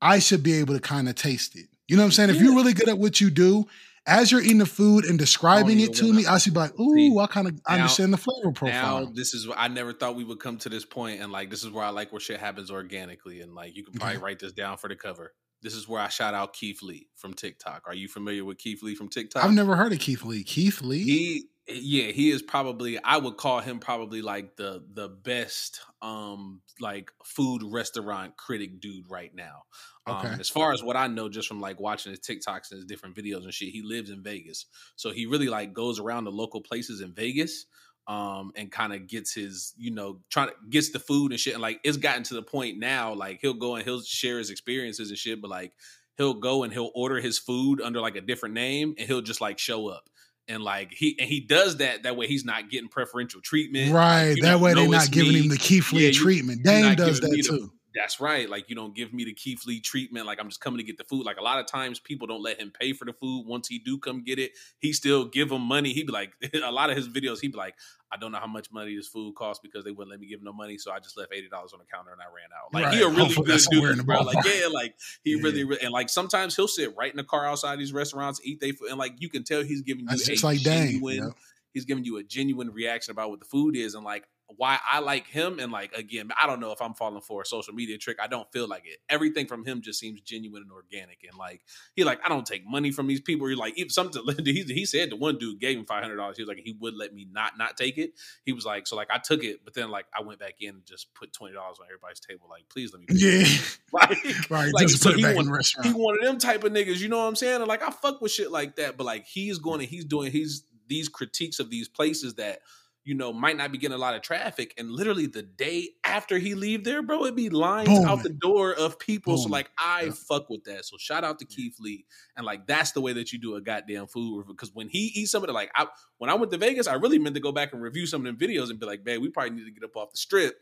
I should be able to kind of taste it. You know what I'm saying? If you're really good at what you do, as you're eating the food and describing oh, it to me, I should be like, ooh, See, I kind of understand the flavor profile. Now this is I never thought we would come to this point, and like this is where I like where shit happens organically, and like you can probably Okay. write this down for the cover. This is where I shout out Keith Lee from TikTok. Are you familiar with Keith Lee from TikTok? I've never heard of Keith Lee. Keith Lee? he yeah he is probably i would call him probably like the the best um like food restaurant critic dude right now. Um Okay. as far as what i know just from like watching his tiktoks and his different videos and shit he lives in vegas. So he really like goes around the local places in vegas um and kind of gets his you know trying to gets the food and shit and like it's gotten to the point now like he'll go and he'll share his experiences and shit but like he'll go and he'll order his food under like a different name and he'll just like show up and like he and he does that that way he's not getting preferential treatment right. you that way they're not giving me. him the Keith Lee Yeah, treatment. Dame does that too. That's right like you don't give me the Keith Lee treatment like I'm just coming to get the food like a lot of times people don't let him pay for the food once he do come get it he still give him money he'd be like a lot of his videos he'd be like I don't know how much money this food costs because they wouldn't let me give him no money so I just left eighty dollars on the counter and I ran out like he a really Hopefully good dude bro like yeah like he Yeah. really, really and like sometimes he'll sit right in the car outside these restaurants eat they food and like you can tell he's giving you That's a like genuine yeah. he's giving you a genuine reaction about what the food is and like why I like him and like again I don't know if I'm falling for a social media trick I don't feel like it everything from him just seems genuine and organic and like he like I don't take money from these people he like something he, he said the one dude gave him five hundred dollars he was like he would let me not not take it he was like so like I took it but then like I went back in and just put twenty dollars on everybody's table like please let me. Yeah. like Right. Like, so he want- he one of them type of niggas, you know what I'm saying? And like I fuck with shit like that, but like he's going and he's doing he's these critiques of these places that you know might not be getting a lot of traffic, and literally the day after he leave there, bro, it'd be lines out the door of people. So like I Yeah. fuck with that. So shout out to Keith Lee, and like that's the way that you do a goddamn food review. Because when he eats some of the like, I when I went to Vegas, I really meant to go back and review some of them videos and be like, man, we probably need to get up off the strip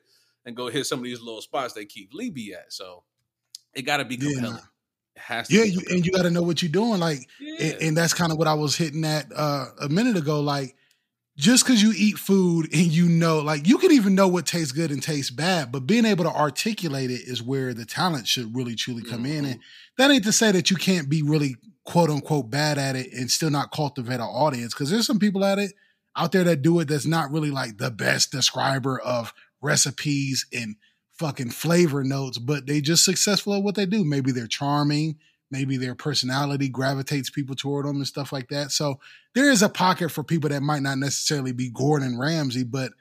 and go hit some of these little spots that Keith Lee be at. So it got to be Yeah, compelling. It has Yeah, you, and you got to know what you're doing. Like, Yeah. and, and that's kind of what I was hitting at uh, a minute ago. Like, just because you eat food and you know, like, you can even know what tastes good and tastes bad, but being able to articulate it is where the talent should really truly come in. Mm-hmm. And that ain't to say that you can't be really quote unquote bad at it and still not cultivate an audience, because there's some people at it out there that do it that's not really like the best describer of recipes and fucking flavor notes, but they just successful at what they do. Maybe they're charming, maybe their personality gravitates people toward them and stuff like that. So there is a pocket for people that might not necessarily be Gordon Ramsay, but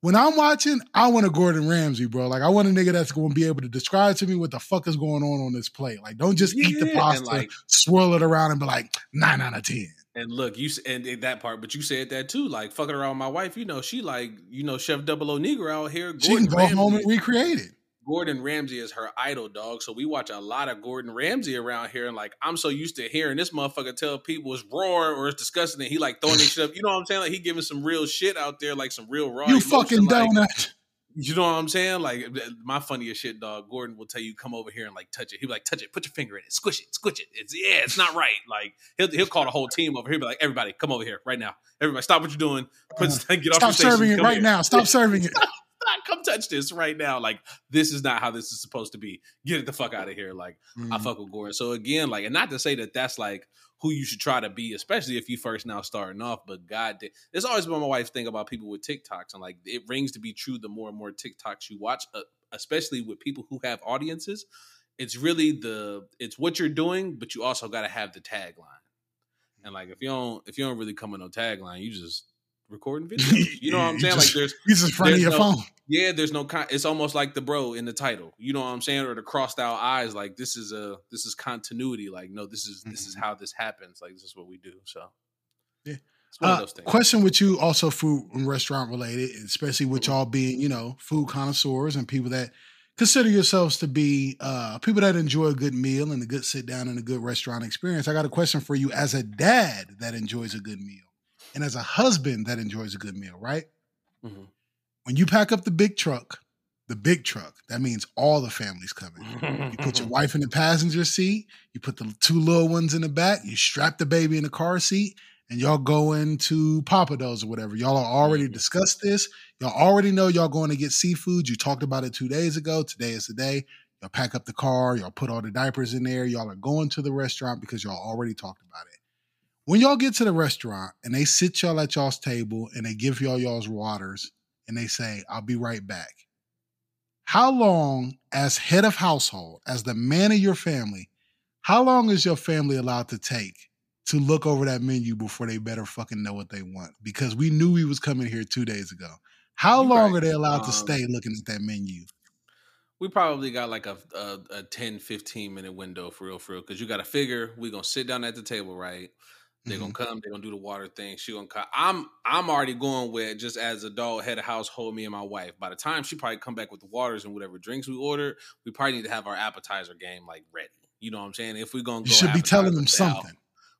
when I'm watching, I want a Gordon Ramsay, bro. Like I want a nigga that's going to be able to describe to me what the fuck is going on on this plate. Like don't just eat the pasta, like- swirl it around, and be like nine out of ten. And look, you and that part, but you said that too. Like fucking around with my wife, you know, she like you know Chef Double O Negro out here. She can Gordon go home and recreate it. Gordon Ramsay is her idol, dog. So we watch a lot of Gordon Ramsay around here, and like I'm so used to hearing this motherfucker tell people it's roaring or it's disgusting, and he like throwing this shit up. You know what I'm saying? Like he giving some real shit out there, like some real raw. You emotion, fucking like, donut. You know what I'm saying? Like my funniest shit, dog. Gordon will tell you, come over here and like touch it. He'll be like, touch it, put your finger in it, squish it, squish it. It's yeah, it's not right. Like he'll he'll call the whole team over. Here. He'll be like, everybody, come over here right now. Everybody, stop what you're doing. Put uh, get off. Stop your station, serving it come right here. now. Stop serving it. Stop, come touch this right now. Like this is not how this is supposed to be. Get it the fuck out of here. Like I Mhm. fuck with Gordon. So again, like, and not to say that that's like who you should try to be, especially if you first now starting off. But God, it's always been my wife's thing about people with TikToks, and like it rings to be true the more and more TikToks you watch, uh, especially with people who have audiences. It's really the it's what you're doing, but you also got to have the tagline. And like if you don't if you don't really come with no tagline, you just recording videos. You know what I'm saying? just- like there's He's in front of your no- phone. yeah, there's no con- it's almost like the bro in the title. You know what I'm saying? Or the crossed out eyes like this is a this is continuity. Like no, this is this is how this happens. Like this is what we do. So Mm-hmm. Yeah. It's one of Uh, question with you, also food and restaurant related, especially with Mhm. y'all being, you know, food connoisseurs and people that consider yourselves to be uh, people that enjoy a good meal and a good sit down and a good restaurant experience. I got a question for you as a dad that enjoys a good meal and as a husband that enjoys a good meal, right? Mhm. When you pack up the big truck, the big truck, that means all the family's coming. You put your wife in the passenger seat. You put the two little ones in the back. You strap the baby in the car seat, and y'all go into Pappadeaux's or whatever. Y'all are already Mhm. discussed this. Y'all already know y'all going to get seafood. You talked about it two days ago. Today is the day. Y'all pack up the car. Y'all put all the diapers in there. Y'all are going to the restaurant because y'all already talked about it. When y'all get to the restaurant and they sit y'all at y'all's table and they give y'all y'all's waters and they say, "I'll be right back." how long as head of household as the man of your family how long is your family allowed to take to look over that menu before they better fucking know what they want because we knew we was coming here two days ago how You long right. are they allowed to Um, stay looking at that menu we probably got like a, a, a 10, 15 minute window for real, for real. Cause you got to figure we going to sit down at the table, right? They're Mm-hmm. gonna come. They're gonna do the water thing. She gonna come. I'm I'm already going with just as a dog head of household, me and my wife. By the time she probably come back with the waters and whatever drinks we order, we probably need to have our appetizer game like ready. You know what I'm saying? If we gonna go, you should be telling them something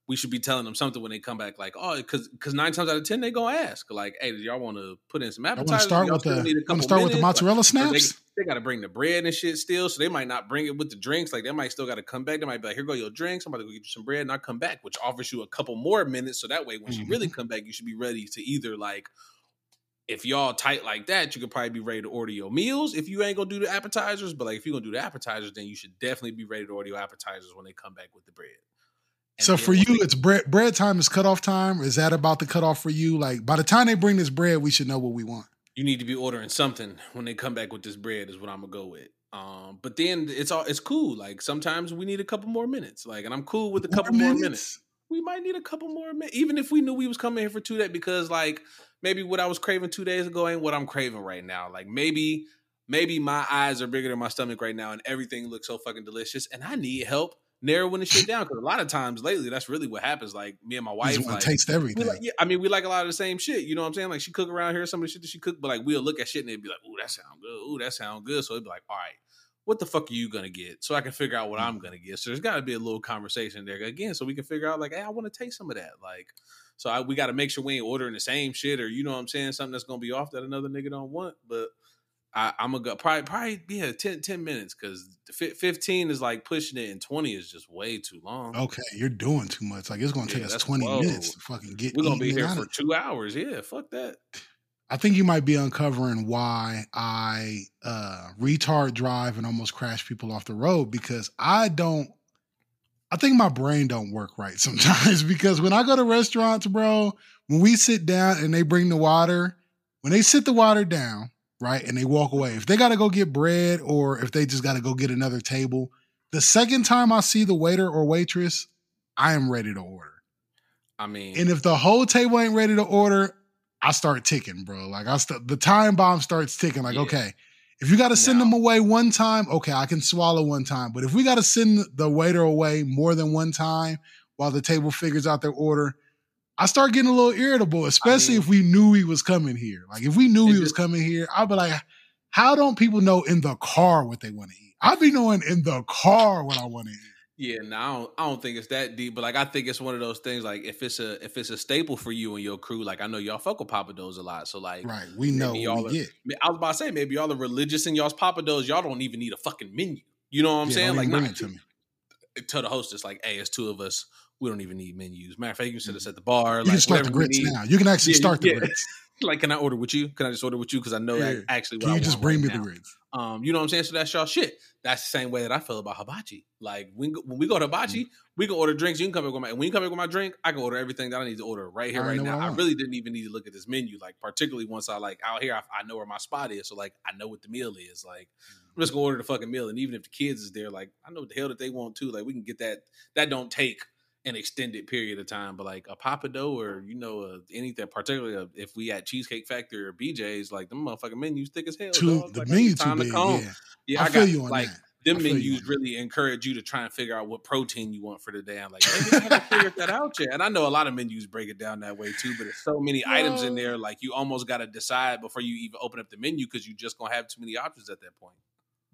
We should be telling them something when they come back. Like, oh, because because nine times out of ten they gonna ask, like, hey, do y'all want to put in some i appetizers? want to start with the still need a want to start with the minutes? Like, mozzarella or snaps They, they got to bring the bread and shit still, so they might not bring it with the drinks. Like they might still got to come back. They might be like, "Here go your drinks. I'm about to go get you some bread," and I come back, which offers you a couple more minutes. So that way, when Mm-hmm. really come back, you should be ready to either like, if y'all tight like that, you could probably be ready to order your meals if you ain't gonna do the appetizers. But like if you're gonna do the appetizers, then you should definitely be ready to order your appetizers when they come back with the bread. So for you it's bread bread time is cutoff time is that about the cutoff for you like by the time they bring this bread we should know what we want you need to be ordering something when they come back with this bread is what I'm gonna go with. Um, but then it's all it's cool. Like sometimes we need a couple more minutes. Like, and I'm cool with a couple more minutes. We might need a couple more minutes, even if we knew we was coming here for two days. Because like maybe what I was craving two days ago ain't what I'm craving right now. Like maybe maybe my eyes are bigger than my stomach right now, and everything looks so fucking delicious, and I need help narrowing the shit down. Because a lot of times lately, that's really what happens. Like me and my wife, like, taste everything like, yeah, I mean, we like a lot of the same shit. You know what I'm saying? Like she cook around here, some of the shit that she cook, but like we'll look at shit and they'd be like, "Ooh, that sound good. Ooh, that sound good." So it'd be like, "All right, what the fuck are you gonna get?" So I can figure out what mm. I'm gonna get. So there's got to be a little conversation there again, so we can figure out like, "Hey, I want to taste some of that." Like, so I, we got to make sure we ain't ordering the same shit or you know what I'm saying, something that's gonna be off that another nigga don't want. But I, I'm gonna go probably probably yeah 10, 10 minutes because 15 is like pushing it and 20 is just way too long. okay you're doing too much like it's to take Yeah, us 20 whoa. minutes to fucking get We're gonna be here for two hours. Yeah, fuck that. I think you might be uncovering why I uh, retard drive and almost crash people off the road because I don't. I think my brain don't work right sometimes because when I go to restaurants, bro, when we sit down and they bring the water, when they sit the water down, right, and they walk away, if they got to go get bread or if they just got to go get another table, the second time I see the waiter or waitress, I am ready to order. I mean, And if the whole table ain't ready to order, I start ticking, bro. Like I st- the time bomb starts ticking. Like, Yeah. okay, if you got to send Now- them away one time, okay, I can swallow one time. But if we got to send the waiter away more than one time while the table figures out their order, I start getting a little irritable, especially mean- if we knew he was coming here. Like if we knew he was coming here, I'd be like, how don't people know in the car what they want to eat? I'd be knowing in the car what I want to eat. yeah, no, I don't, I don't think it's that deep, but like I think it's one of those things. Like if it's a if it's a staple for you and your crew, like I know y'all fuck with Pappadeaux's a lot, so like Right. We know y'all we are- get. I was about to say maybe y'all are religious in y'all's Pappadeaux's. Y'all don't even need a fucking menu. You know what I'm Yeah, saying? Like not it to me. tell the hostess like, hey, it's two of us. We don't even need menus. Matter of fact, you can sit us at the bar. You like can start the grits now. You can actually Yeah, start the yeah. grits. like, can I order with you? Can I just order with you? Because I know Yeah. that actually what Can I you just bring right me the now. grits? Um, you know what I'm saying? So that's y'all shit. That's the same way that I feel about hibachi. Like when, when we go to hibachi, Mm. we can order drinks. You can come back with my. When you come back with my drink, I can order everything that I need to order right here, I right now. I I really didn't even need to look at this menu. Like particularly once I like out here, I, I know where my spot is. So like I know what the meal is. Like I'm just gonna order the fucking meal, and even if the kids is there, like I know what the hell that they want too. Like we can get that. That don't take an extended period of time, but like a Pappadeaux or you know uh, anything, particularly uh, if we at Cheesecake Factory or BJ's, like the motherfucking menus thick as hell. Too dog. the Like, menu too time to big. comb. Yeah, Yeah, I, I, feel got you on like that. them I feel you menus really encourage you to try and figure out what protein you want for the day. I'm like, I haven't figured that out yet. And I know a lot of menus break it down that way too, but there's so many items in there, like you almost got to decide before you even open up the menu because you just gonna have too many options at that point.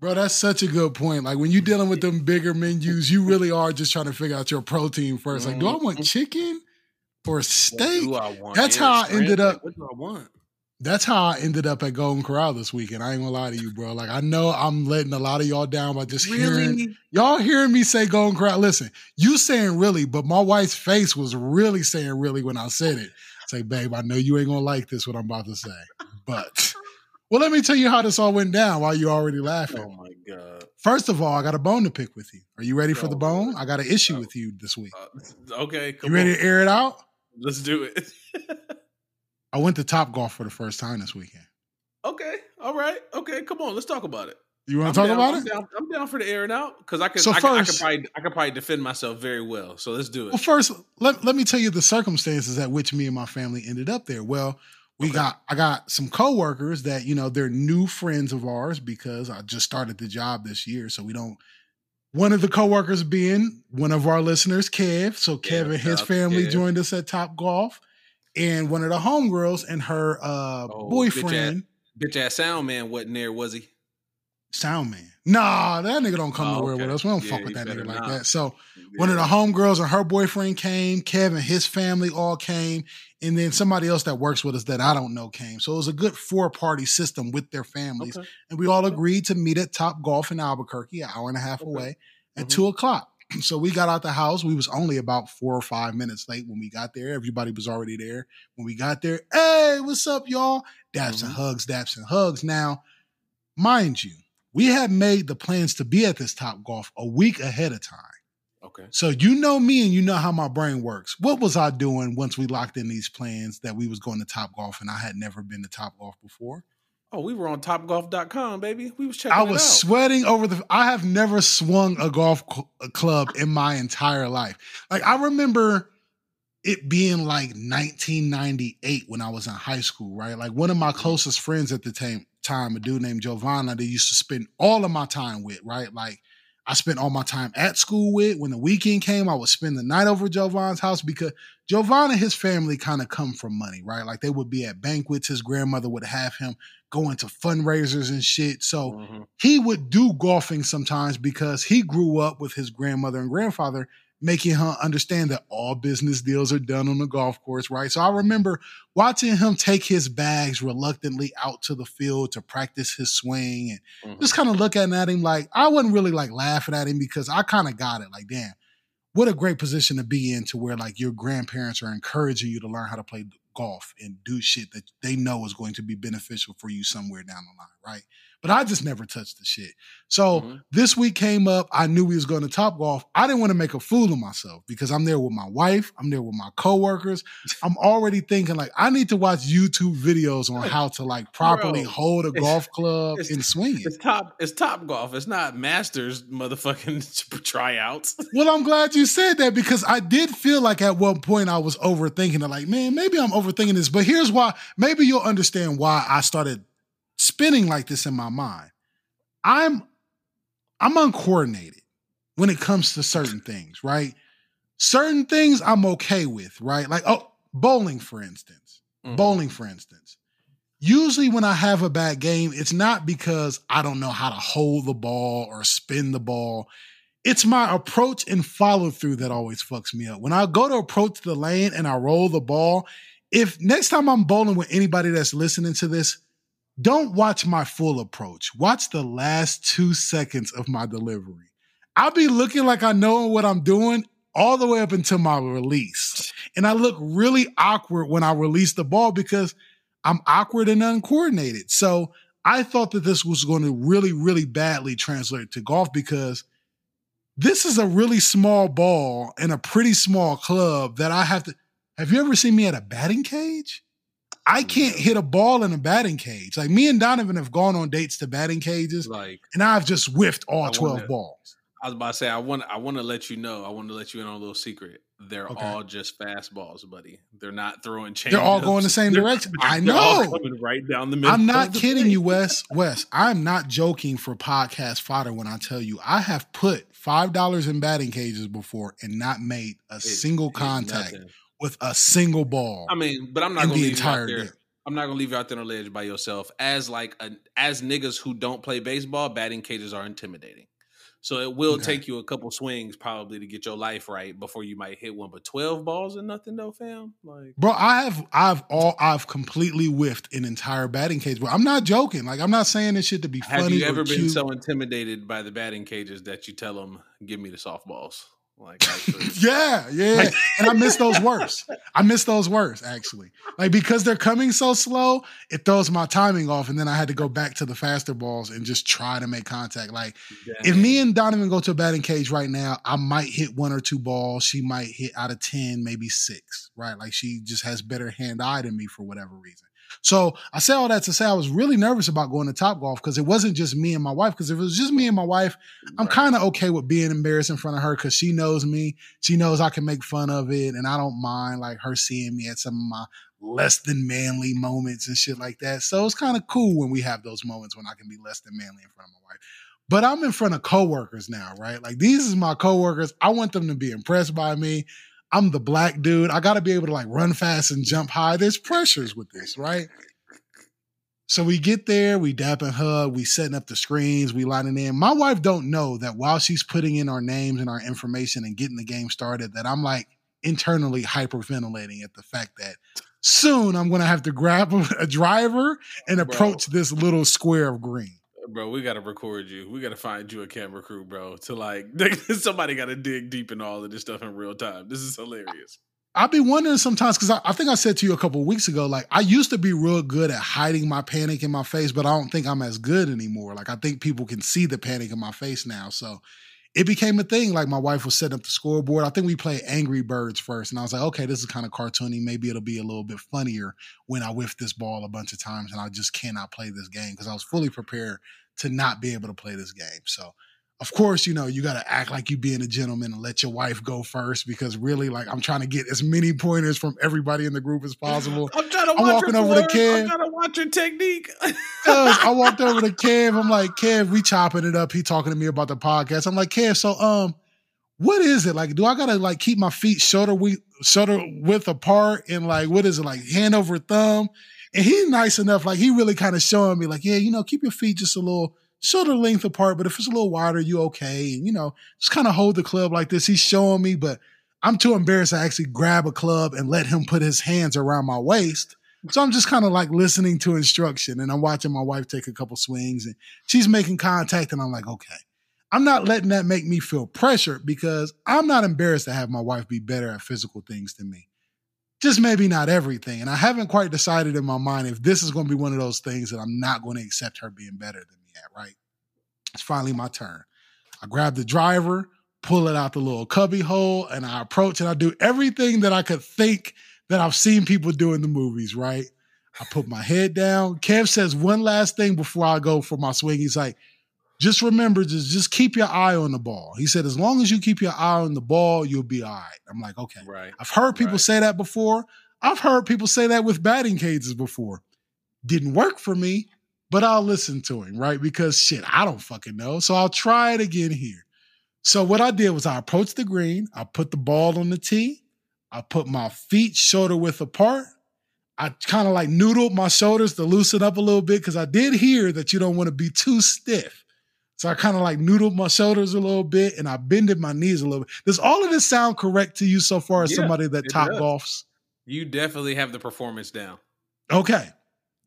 Bro, that's such a good point. Like when you're dealing with them bigger menus, you really are just trying to figure out your protein first. Like, do I want mm-hmm. chicken or What steak? do I want? That's how I ended Like, up- what do I want? That's how I ended up at Golden Corral this weekend. I ain't gonna lie to you, bro. Like I know I'm letting a lot of y'all down by just hearing y'all hearing me say Golden Corral. Listen, you saying really, but my wife's face was really saying really when I said it. Say, babe, I know you ain't gonna like this what I'm about to say, but well, let me tell you how this all went down while you're already laughing. Oh my god. First of all, I got a bone to pick with you. Are you ready for the Oh, bone? I got an issue Oh. with you this week. Uh, okay, come You ready on. to air it out? Let's do it. I went to Top Golf for the first time this weekend. okay, all right. Okay, come on. Let's talk about it. You want to talk down, about I'm it? Down, I'm down for the airing out because I can. So I, can I can first- probably I can probably defend myself very well. So let's do it. Well, first, let, let me tell you the circumstances at which me and my family ended up there. Well, we Okay. got I got some coworkers that, you know, they're new friends of ours because I just started the job this year. So we don't one of the coworkers being one of our listeners, Kev. So Yeah, Kev and his family Kev. joined us at Top Golf. And one of the homegirls and her uh Oh, boyfriend, Bitch ass sound man wasn't there, was he? Sound Man. Nah, that nigga don't come Oh, nowhere okay. with us. We don't Yeah, fuck with that nigga like that. So one of the homegirls and her boyfriend came. Kevin, his family all came, and then somebody else that works with us that I don't know came. So it was a good four party system with their families, Okay. and we all agreed to meet at Top Golf in Albuquerque, an hour and a half Okay. away, at Mhm. two o'clock. So we got out the house. We was only about four or five minutes late when we got there. Everybody was already there when we got there. Hey, what's up, y'all? Daps and Mhm. hugs, daps and hugs. Now, mind you, we had made the plans to be at this Top Golf a week ahead of time. Okay. So you know me and you know how my brain works. What was I doing once we locked in these plans that we was going to Top Golf and I had never been to Top Golf before? Oh, we were on topgolf.com, baby. We was checking I was sweating over the. I have never swung a golf cl- a club in my entire life. Like I remember it being like 1998 when I was in high school, right? Like one of my mm-hmm. closest friends at the time, time a dude named Giovanna, that used to spend all of my time with, right? Like I spent all my time at school with. When the weekend came, I would spend the night over at Giovanna's house because Giovanna and his family kind of come from money, right? Like they would be at banquets. His grandmother would have him going to fundraisers and shit. So Mhm. he would do golfing sometimes because he grew up with his grandmother and grandfather making him understand that all business deals are done on the golf course, right? So I remember watching him take his bags reluctantly out to the field to practice his swing and Mhm. just kind of looking at him like I wasn't really like laughing at him because I kind of got it. Like, damn, what a great position to be in to where like your grandparents are encouraging you to learn how to play golf and do shit that they know is going to be beneficial for you somewhere down the line, right? But I just never touched the shit. So Mhm. this week came up. I knew we was going to Top Golf. I didn't want to make a fool of myself because I'm there with my wife. I'm there with my coworkers. I'm already thinking like I need to watch YouTube videos on how to like properly Bro, hold a golf club and swing it. It's top. It's top golf. It's not Masters motherfucking tryouts. Well, I'm glad you said that because I did feel like at one point I was overthinking it. Like, man, maybe I'm overthinking this. But here's why. Maybe you'll understand why I started spinning like this in my mind. I'm I'm uncoordinated when it comes to certain things, right? Certain things I'm okay with, right? Like, oh, bowling, for instance. Mhm. Bowling, for instance. Usually, when I have a bad game, it's not because I don't know how to hold the ball or spin the ball. It's my approach and follow through that always fucks me up. When I go to approach the lane and I roll the ball, if next time I'm bowling with anybody that's listening to this, don't watch my full approach. Watch the last two seconds of my delivery. I'll be looking like I know what I'm doing all the way up until my release. And I look really awkward when I release the ball because I'm awkward and uncoordinated. So I thought that this was going to really, really badly translate to golf because this is a really small ball and a pretty small club that I have to. Have you ever seen me at a batting cage? I can't hit a ball in a batting cage. Like me and Donovan have gone on dates to batting cages, Like and I've just whiffed all 12 wonder- balls. I was about to say, I want I want to let you know. I want to let you in on a little secret. They're Okay. all just fastballs, buddy. They're not throwing change. They're all going the same direction. I know. coming right down the middle. I'm not kidding you, Wes. Wes, I'm not joking for podcast fodder when I tell you I have put five dollars in batting cages before and not made a It's- single contact. With a single ball I mean, but I'm not gonna the leave you out there. day. I'm not gonna leave you out there on the ledge by yourself. As like a, as niggas who don't play baseball, batting cages are intimidating. So it will Okay. take you a couple swings probably to get your life right before you might hit one. But twelve balls and nothing though, fam. Like Bro, I have I've all I've completely whiffed an entire batting cage. Bro, I'm not joking. Like I'm not saying this shit to be have funny Have you ever been cute. so intimidated by the batting cages that you tell them, "Give me the softballs"? Like actually, yeah, yeah. and I miss those worse. I miss those worse, actually. Like because they're coming so slow, it throws my timing off. And then I had to go back to the faster balls and just try to make contact. Like if me and Donovan go to a batting cage right now, I might hit one or two balls. She might hit out of 10, maybe six, right? Like she just has better hand eye than me for whatever reason. So I say all that to say I was really nervous about going to Top Golf because it wasn't just me and my wife. Because if it was just me and my wife, I'm Right. kind of okay with being embarrassed in front of her because she knows me. She knows I can make fun of it, and I don't mind like her seeing me at some of my less than manly moments and shit like that. So it's kind of cool when we have those moments when I can be less than manly in front of my wife. But I'm in front of coworkers now, right? Like these is my coworkers. I want them to be impressed by me. I'm the black dude. I got to be able to like run fast and jump high. There's pressures with this, right? So we get there, we dap and hug, we setting up the screens, we lining in. My wife don't know that while she's putting in our names and our information and getting the game started, that I'm like internally hyperventilating at the fact that soon I'm gonna have to grab a, driver and Bro. approach this little square of green. Bro, we gotta record you. We gotta find you a camera crew, bro. To like, somebody gotta dig deep in all of this stuff in real time. This is hilarious. I'll be wondering sometimes because I, I think I said to you a couple weeks ago, like I used to be real good at hiding my panic in my face, but I don't think I'm as good anymore. Like I think people can see the panic in my face now. So it became a thing. Like my wife was setting up the scoreboard. I think we played Angry Birds first. And I was like, okay, this is kind of cartoony. Maybe it'll be a little bit funnier when I whiff this ball a bunch of times and I just cannot play this game because I was fully prepared to not be able to play this game. So of course, you know, you got to act like you being a gentleman and let your wife go first because really, like, I'm trying to get as many pointers from everybody in the group as possible. I'm trying to I'm watch walking your over to. Kev. I'm trying to watch your technique. I walked over to Kev. I'm like, Kev, we chopping it up. He talking to me about the podcast. I'm like, Kev, so um, what is it like? Do I gotta like keep my feet shoulder width, shoulder width apart and like what is it like hand over thumb? And he's nice enough, like he really kind of showing me, like, yeah, you know, keep your feet just a little shoulder length apart, but if it's a little wider, you okay. And you know, just kind of hold the club like this. He's showing me, but I'm too embarrassed to actually grab a club and let him put his hands around my waist. So I'm just kind of like listening to instruction and I'm watching my wife take a couple swings and she's making contact and I'm like, okay. I'm not letting that make me feel pressured because I'm not embarrassed to have my wife be better at physical things than me. Just maybe not everything. And I haven't quite decided in my mind if this is going to be one of those things that I'm not going to accept her being better than me at, right? It's finally my turn. I grab the driver, pull it out the little cubby hole, and I approach and I do everything that I could think that I've seen people do in the movies, right? I put my head down. Kev says one last thing before I go for my swing. He's like, just remember, just, just keep your eye on the ball. He said, as long as you keep your eye on the ball, you'll be all right. I'm like, okay. right. I've heard people Right. say that before. I've heard people say that with batting cages before. Didn't work for me, but I'll listen to him, right? Because shit, I don't fucking know. So I'll try it again here. So what I did was I approached the green, I put the ball on the tee, I put my feet shoulder width apart. I kind of like noodled my shoulders to loosen up a little bit because I did hear that you don't want to be too stiff. So I kind of like noodled my shoulders a little bit and I bended my knees a little bit. Does all of this sound correct to you so far as Yeah, somebody that top does. golfs? You definitely have the performance down. Okay.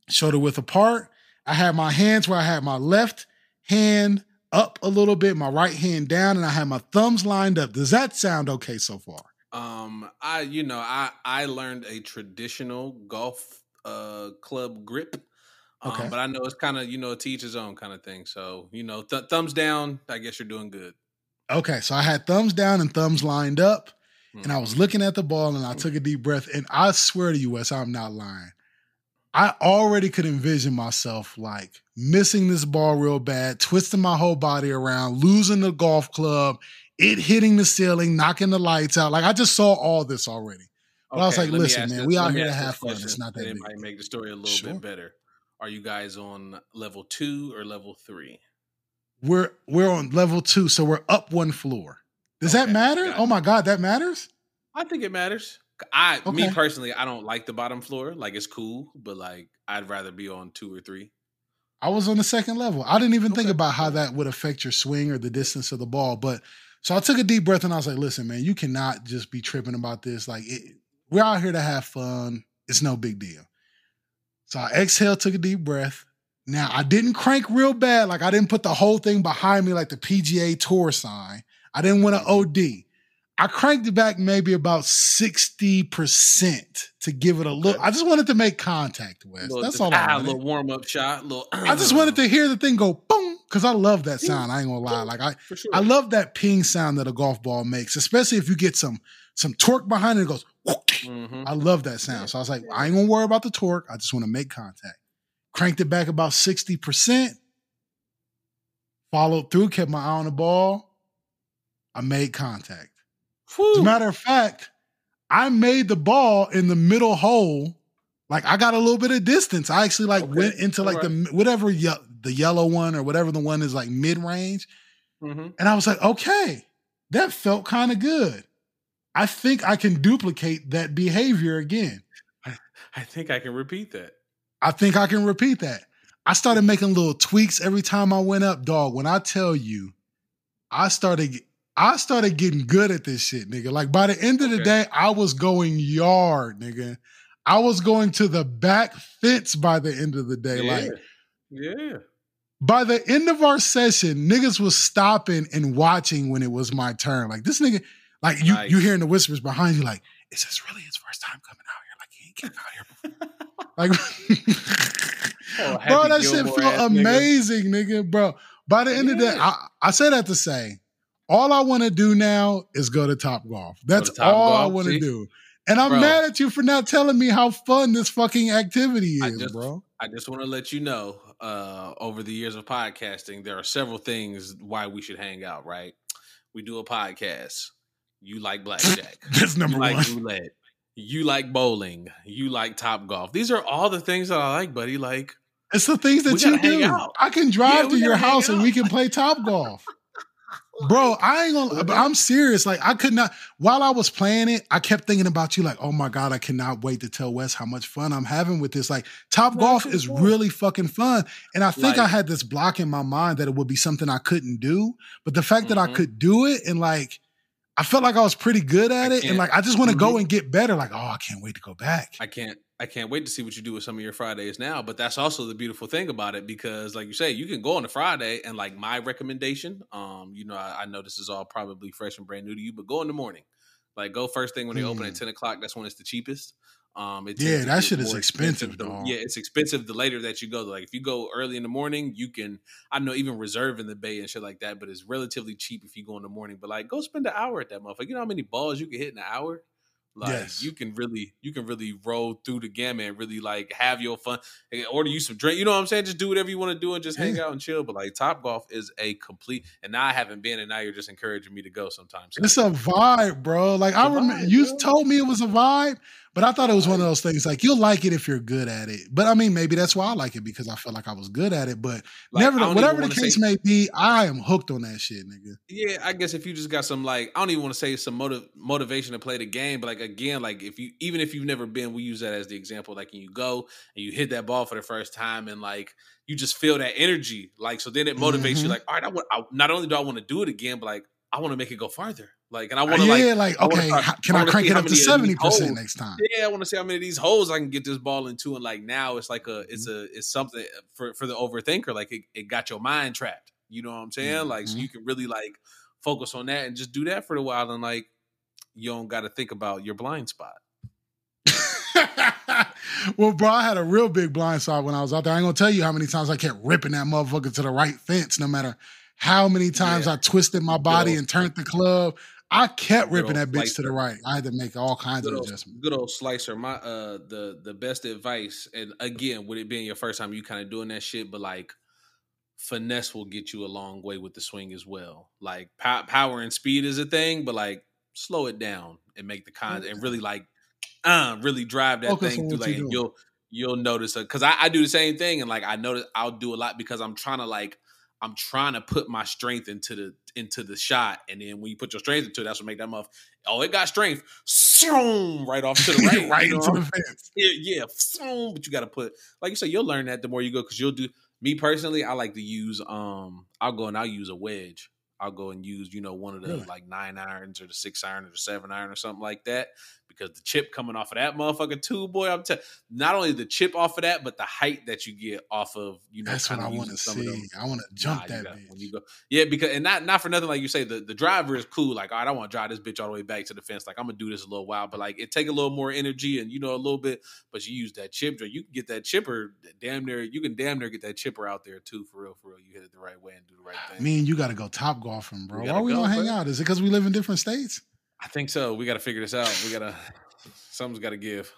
Shoulder width apart. I had my hands where I had my left hand up a little bit, my right hand down, and I had my thumbs lined up. Does that sound okay so far? Um, I you know I I learned a traditional golf uh club grip. Um, Okay. but I know it's kind of you know to each his own kind of thing. So you know, th- thumbs down. I guess you're doing good. Okay, so I had thumbs down and thumbs lined up, and I was Mhm. looking at the ball and I took a deep breath. And I swear to you, Wes, I'm not lying. I already could envision myself like missing this ball real bad, twisting my whole body around, losing the golf club, it hitting the ceiling, knocking the lights out. Like I just saw all this already. But I was like, listen, man, this- we out here to have fun. It's not that and big. It might make the story a little Sure. bit better. Are you guys on level two or level three? We're we're on level two, so we're up one floor. Does that matter? Oh my god, that matters. I think it matters. I me personally, I don't like the bottom floor. Like it's cool, but like I'd rather be on two or three. I was on the second level. I didn't even think about how that would affect your swing or the distance of the ball. But so I took a deep breath and I was like, listen, man, you cannot just be tripping about this. Like, it, we're out here to have fun. It's no big deal. So I exhaled, took a deep breath. Now I didn't crank real bad. Like I didn't put the whole thing behind me like the PGA tour sign. I didn't want to OD. I cranked it back maybe about 60% to give it a look. I just wanted to make contact, Wes. Little- That's all I ah, A little warm up shot. Little. I just wanted to hear the thing go boom because I love that sound. I ain't gonna lie. Like I, sure. I love that ping sound that a golf ball makes, especially if you get some some torque behind it. It goes. Mhm. I love that sound. So I was like, I ain't gonna worry about the torque. I just want to make contact. Cranked it back about sixty percent. Followed through, kept my eye on the ball. I made contact. As a matter of fact, I made the ball in the middle hole. Like I got a little bit of distance. I actually like Okay, went into like the whatever ye- the yellow one or whatever the one is like mid range, Mhm. and I was like, okay, that felt kind of good. I think I can duplicate that behavior again. I think I can repeat that. I think I can repeat that. I started making little tweaks every time I went up, dog. When I tell you, I started I started getting good at this shit, nigga. Like by the end of the Okay. day, I was going yard, nigga. I was going to the back fence by the end of the day. yeah. Like yeah. by the end of our session, niggas was stopping and watching when it was my turn. Like this nigga, like you Nice. you hearing the whispers behind you, like, is this really his first time coming out here? Like he ain't came out here before. Like Oh, bro, that shit Gilmore felt ass nigga. amazing, nigga. Bro, by the end of the day, I, I say that to say, all I want to do now is go to Top Golf. That's to Top all I want to do. And I'm Bro. mad at you for not telling me how fun this fucking activity I is, just- bro. I just want to let you know, uh, over the years of podcasting, there are several things why we should hang out, right? We do a podcast. You like blackjack. That's number you like one. roulette. You like bowling. You like top golf. These are all the things that I like, buddy. Like, It's the things that you do. I can drive Yeah, to your house and we can play Top Golf. Bro, I ain't gonna. but I'm serious. Like I could not. While I was playing it, I kept thinking about you. Like, oh my god, I cannot wait to tell Wes how much fun I'm having with this. Like, Top Golf is fun. really fucking fun. And I think I had this block in my mind that it would be something I couldn't do. But the fact that I Mhm. could do it and like, I felt like I was pretty good at it. And like, I just want to go and get better. Like, oh, I can't wait to go back. I can't I can't wait to see what you do with some of your Fridays now. But that's also the beautiful thing about it because, like you say, you can go on a Friday and like my recommendation, um, you know, I, I know this is all probably fresh and brand new to you, but go in the morning. Like go first thing when they open at Mm. ten o'clock. That's when it's the cheapest. Um, it Yeah, that shit is expensive, dog. Yeah, it's expensive the later that you go. Like if you go early in the morning, you can I know even reserve in the bay and shit like that, but it's relatively cheap if you go in the morning. But like go spend an hour at that motherfucker. You know how many balls you can hit in an hour? Like Yes. you can really you can really roll through the gamut and really like have your fun. Order you some drink. You know what I'm saying? Just do whatever you want to do and just hang out and chill. But like Top Golf is a complete and now I haven't been and now you're just encouraging me to go sometimes. So, It's a vibe, bro. Like I It's a remember vibe, you bro. told me it was a vibe, but I thought it was one of those things like you'll like it if you're good at it. But I mean, maybe that's why I like it because I felt like I was good at it. But like, never, whatever the case say- may be, I am hooked on that shit, nigga. Yeah, I guess if you just got some like I don't even want to say some motiv- motivation to play the game, but like again, like if you even if you've never been, we use that as the example. Like you go and you hit that ball for the first time, and like you just feel that energy, like so then it motivates Mhm. you. Like all right, I want. I, not only do I want to do it again, but like I want to make it go farther. Like and I want to yeah, like like, okay, start- can I I, crank it up to many of these seventy percent next time? yeah, I want to see how many of these holes I can get this ball into, and like now it's like a it's Mm-hmm. a it's something for for the overthinker. Like it, it got your mind trapped. You know what I'm saying? Like so Mhm. you can really like focus on that and just do that for a while, and like you don't got to think about your blind spot. well, bro, I had a real big blind spot when I was out there. I ain't gonna tell you how many times I kept ripping that motherfucker to the right fence, no matter how many times Yeah. I twisted my body old- and turned the club. I kept ripping that bitch to the right. I had to make all kinds good of old, adjustments. good old slicer. My uh the the best advice, and again, with it being your first time, you kind of doing that shit, but like finesse will get you a long way with the swing as well. Like pow- power and speed is a thing, but like slow it down and make the cons and really like uh really drive that thing through. Like doing. you'll you'll notice because I, I do the same thing, and like I notice I'll do a lot because I'm trying to like. I'm trying to put my strength into the into the shot, and then when you put your strength into it, that's what make that muff. Oh, it got strength, Zoom, right off to the right, right you into the fence. yeah, yeah, but you got to put like you say, you'll learn that the more you go because you'll do. Me personally, I like to use um, I'll go and I'll use a wedge. I'll go and use you know one of the Really? like nine irons or the six iron or the seven iron or something like that because the chip coming off of that motherfucker too, boy. I'm telling. Not only the chip off of that, but the height that you get off of you know. That's what I want to some of them- see. I want to jump Nah, that got- bitch. when you go, yeah, because and not not for nothing. Like you say, the, the driver is cool. Like, all right, I want to drive this bitch all the way back to the fence. Like, I'm gonna do this a little while, but like it take a little more energy and you know a little bit. But you use that chip, you can get that chipper damn near. You can damn near get that chipper out there too, for real, for real. You hit it the right way and do the right ah, thing. Me and you got to go top golfing, bro. Why gotta we go, gonna hang bro. out? Is it because we live in different states? I think so. We got to figure this out. We gotta something's got to give.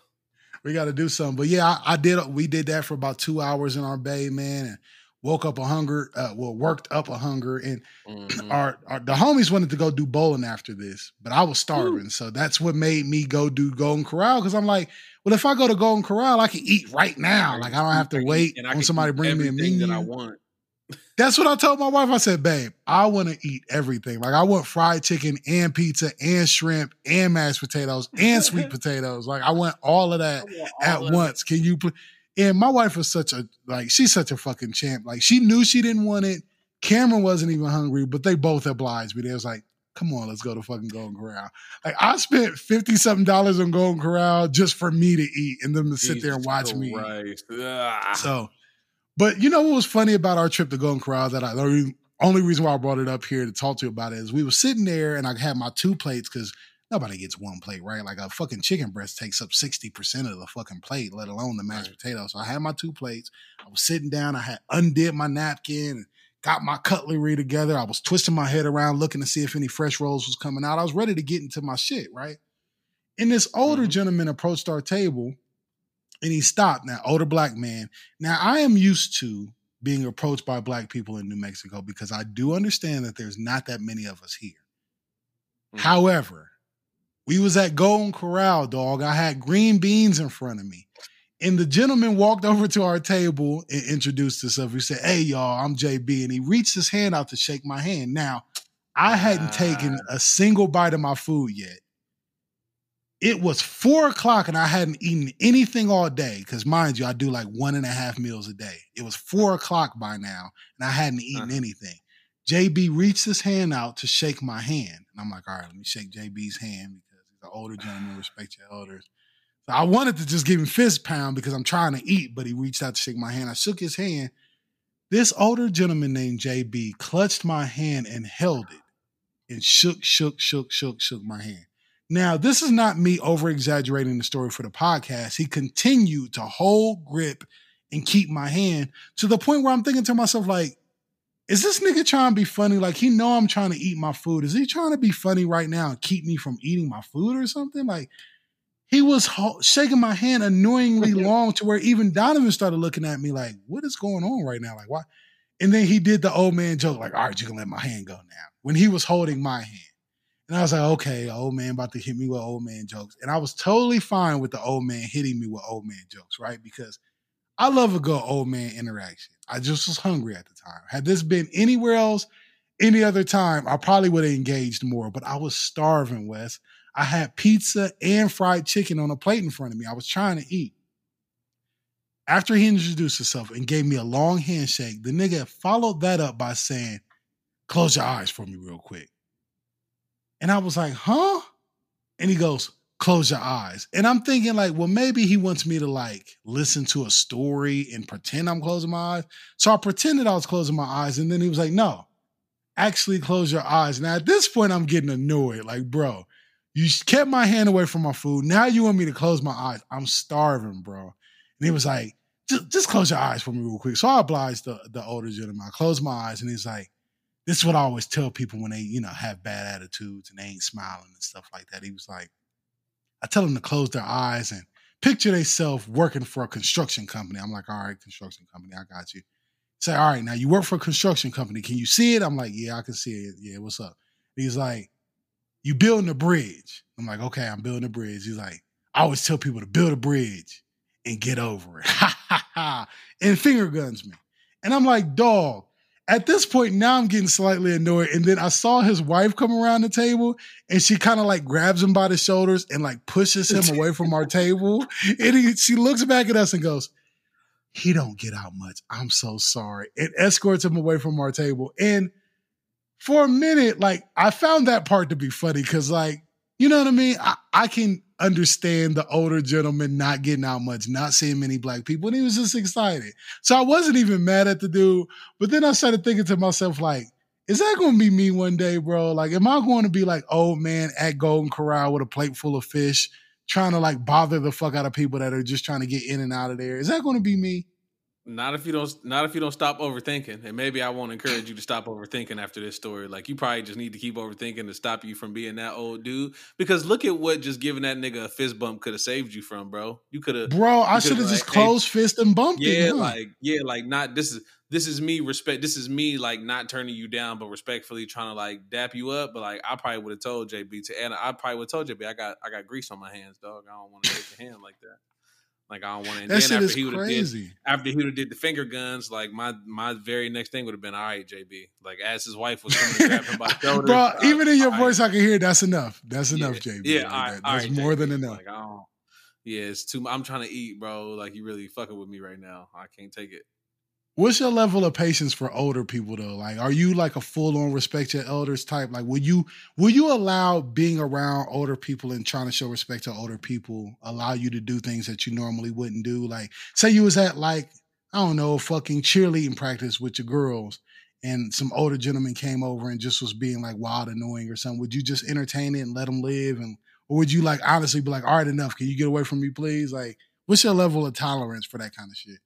We got to do something. But yeah, I, I did. We did that for about two hours in our bay, man, and woke up a hunger. Uh, well, worked up a hunger, and Mhm. our, our the homies wanted to go do bowling after this, but I was starving, so that's what made me go do Golden Corral because I'm like, well, if I go to Golden Corral, I can eat right now. Like I don't have to wait And I on somebody bring me a menu. that I want. That's what I told my wife. I said, babe, I want to eat everything. Like I want fried chicken and pizza and shrimp and mashed potatoes and sweet potatoes. Like I want all of that at once. Can you put? And my wife was such a like she's such a fucking champ. Like she knew she didn't want it. Cameron wasn't even hungry, but they both obliged me. They was like, "Come on, let's go to fucking Golden Corral." Like I spent fifty something dollars on Golden Corral just for me to eat and them to sit there and Jesus watch me. eat. Ah. So, but you know what was funny about our trip to Golden Corral that I the only reason why I brought it up here to talk to you about it is we were sitting there and I had my two plates because nobody gets one plate, right? Like a fucking chicken breast takes up 60% of the fucking plate, let alone the mashed Right. potatoes. So I had my two plates. I was sitting down, I had undid my napkin and got my cutlery together. I was twisting my head around looking to see if any fresh rolls was coming out. I was ready to get into my shit, right? And this older Mhm. gentleman approached our table and he stopped. Now, older black man. Now, I am used to being approached by black people in New Mexico because I do understand that there's not that many of us here. Mhm. However, we was at Golden Corral, dog. I had green beans in front of me. And the gentleman walked over to our table and introduced himself. He said, Hey, y'all, I'm JB. And he reached his hand out to shake my hand. Now, I hadn't taken a single bite of my food yet. It was four o'clock and I hadn't eaten anything all day. Because, mind you, I do like one and a half meals a day. It was four o'clock by now and I hadn't eaten Uh-huh. anything. JB reached his hand out to shake my hand. And I'm like, all right, let me shake JB's hand because he's an older gentleman, respect your elders. So I wanted to just give him fist pound because I'm trying to eat, but he reached out to shake my hand. I shook his hand. This older gentleman named JB clutched my hand and held it and shook, shook, shook, shook, shook my hand. Now, this is not me over exaggerating the story for the podcast. He continued to hold grip and keep my hand to the point where I'm thinking to myself, like, is this nigga trying to be funny? Like he know I'm trying to eat my food. Is he trying to be funny right now and keep me from eating my food or something? Like he was ho- shaking my hand annoyingly long to where even Donovan started looking at me like, what is going on right now? Like why? And then he did the old man joke, like, all right, you can let my hand go now. When he was holding my hand. And I was like, okay, old man about to hit me with old man jokes. And I was totally fine with the old man hitting me with old man jokes, right? Because I love a good old man interaction. I just was hungry at the time. Had this been anywhere else, any other time, I probably would have engaged more, but I was starving, Wes. I had pizza and fried chicken on a plate in front of me. I was trying to eat. After he introduced himself and gave me a long handshake, the nigga followed that up by saying, Close your eyes for me real quick. And I was like, Huh? And he goes, Close your eyes. And I'm thinking, like, well, maybe he wants me to like listen to a story and pretend I'm closing my eyes. So I pretended I was closing my eyes. And then he was like, No, actually close your eyes. Now at this point, I'm getting annoyed. Like, bro, you kept my hand away from my food. Now you want me to close my eyes. I'm starving, bro. And he was like, just, close your eyes for me real quick. So I obliged the, the older gentleman. I closed my eyes and he's like, this is what I always tell people when they, you know, have bad attitudes and they ain't smiling and stuff like that. He was like, I tell them to close their eyes and picture themselves working for a construction company. I'm like, all right, construction company, I got you. Say, all right, now you work for a construction company. Can you see it? I'm like, yeah, I can see it. Yeah, what's up? He's like, you building a bridge. I'm like, okay, I'm building a bridge. He's like, I always tell people to build a bridge and get over it. And finger guns me. And I'm like, dog, at this point, now I'm getting slightly annoyed. And then I saw his wife come around the table and she kind of like grabs him by the shoulders and like pushes him away from our table. And he, she looks back at us and goes, he don't get out much. I'm so sorry. It escorts him away from our table. And for a minute, like I found that part to be funny because, like, you know what I mean? I, I can understand the older gentleman not getting out much, not seeing many black people, and he was just excited. So I wasn't even mad at the dude. But then I started thinking to myself, like, is that going to be me one day, bro? Like, am I going to be like old man at Golden Corral with a plate full of fish, trying to like bother the fuck out of people that are just trying to get in and out of there? Is that going to be me? Not if you don't. Not if you don't stop overthinking. And maybe I won't encourage you to stop overthinking after this story. Like you probably just need to keep overthinking to stop you from being that old dude. Because look at what just giving that nigga a fist bump could have saved you from, bro. You could have, bro. I should have just like, closed hey, fist and bumped yeah, him. Yeah, like yeah, like not. This is this is me respect. This is me like not turning you down, but respectfully trying to like dap you up. But like I probably would have told JB to, and I probably would have told JB I got I got grease on my hands, dog. I don't want to take your hand like that. Like I don't want to. And that then after he would have did after he would have did the finger guns, like my my very next thing would have been all right, JB. Like as his wife was coming to grab him by the shoulder, bro. Uh, even in your voice, right. I can hear that's enough. That's enough, yeah. JB. Yeah, like all right, that. that's right, more JB. than enough. Like. Yeah, it's too. I'm trying to eat, bro. Like you really fucking with me right now. I can't take it. What's your level of patience for older people though? Like, are you like a full on respect your elders type? Like, will you will you allow being around older people and trying to show respect to older people allow you to do things that you normally wouldn't do? Like, say you was at like I don't know, fucking cheerleading practice with your girls, and some older gentleman came over and just was being like wild annoying or something. Would you just entertain it and let them live, and or would you like honestly be like, all right, enough? Can you get away from me, please? Like, what's your level of tolerance for that kind of shit?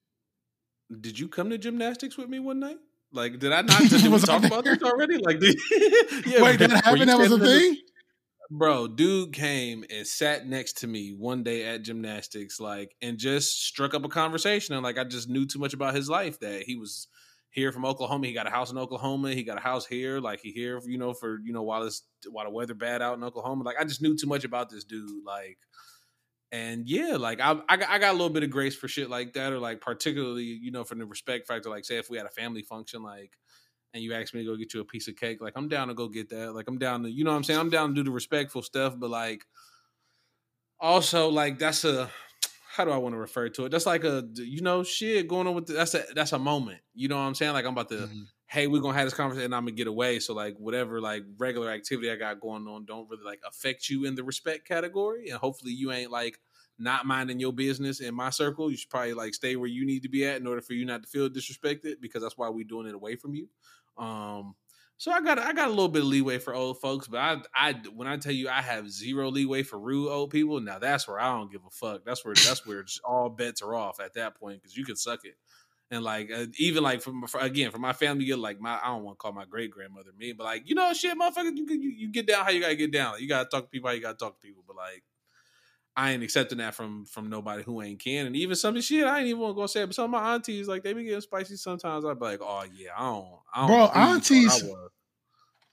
Did you come to gymnastics with me one night? Like, did I not? Did we talk about this already? Like, did, yeah, Wait, did that happen? That was a thing. Bro, dude came and sat next to me one day at gymnastics, like, and just struck up a conversation. And like, I just knew too much about his life that he was here from Oklahoma. He got a house in Oklahoma. He got a house here. Like, he here, you know, for you know, while it's while the weather bad out in Oklahoma. Like, I just knew too much about this dude. Like, and yeah, like I, I got, I got a little bit of grace for shit like that, or like particularly, you know, from the respect factor. Like, say if we had a family function, like, and you asked me to go get you a piece of cake, like I'm down to go get that. Like I'm down to, you know, what I'm saying I'm down to do the respectful stuff, but like, also like that's a, how do I want to refer to it? That's like a, you know, shit going on with the, that's a that's a moment. You know what I'm saying? Like I'm about to. Mm-hmm hey, we're gonna have this conversation and I'm gonna get away. So like whatever like regular activity I got going on don't really like affect you in the respect category. And hopefully you ain't like not minding your business in my circle. You should probably like stay where you need to be at in order for you not to feel disrespected because that's why we're doing it away from you. Um so I got I got a little bit of leeway for old folks, but I I when I tell you I have zero leeway for rude old people, now that's where I don't give a fuck. That's where that's where all bets are off at that point because you can suck it and like uh, even like from for, again for my family, you're like my I don't want to call my great grandmother me, but like you know shit, motherfucker, you, you you get down how you gotta get down. Like, you gotta talk to people how you gotta talk to people, but like I ain't accepting that from from nobody who ain't can. And even some shit I ain't even want to go say it, but some of my aunties like they be getting spicy sometimes. I'd be like, oh yeah, I don't, I don't bro, aunties.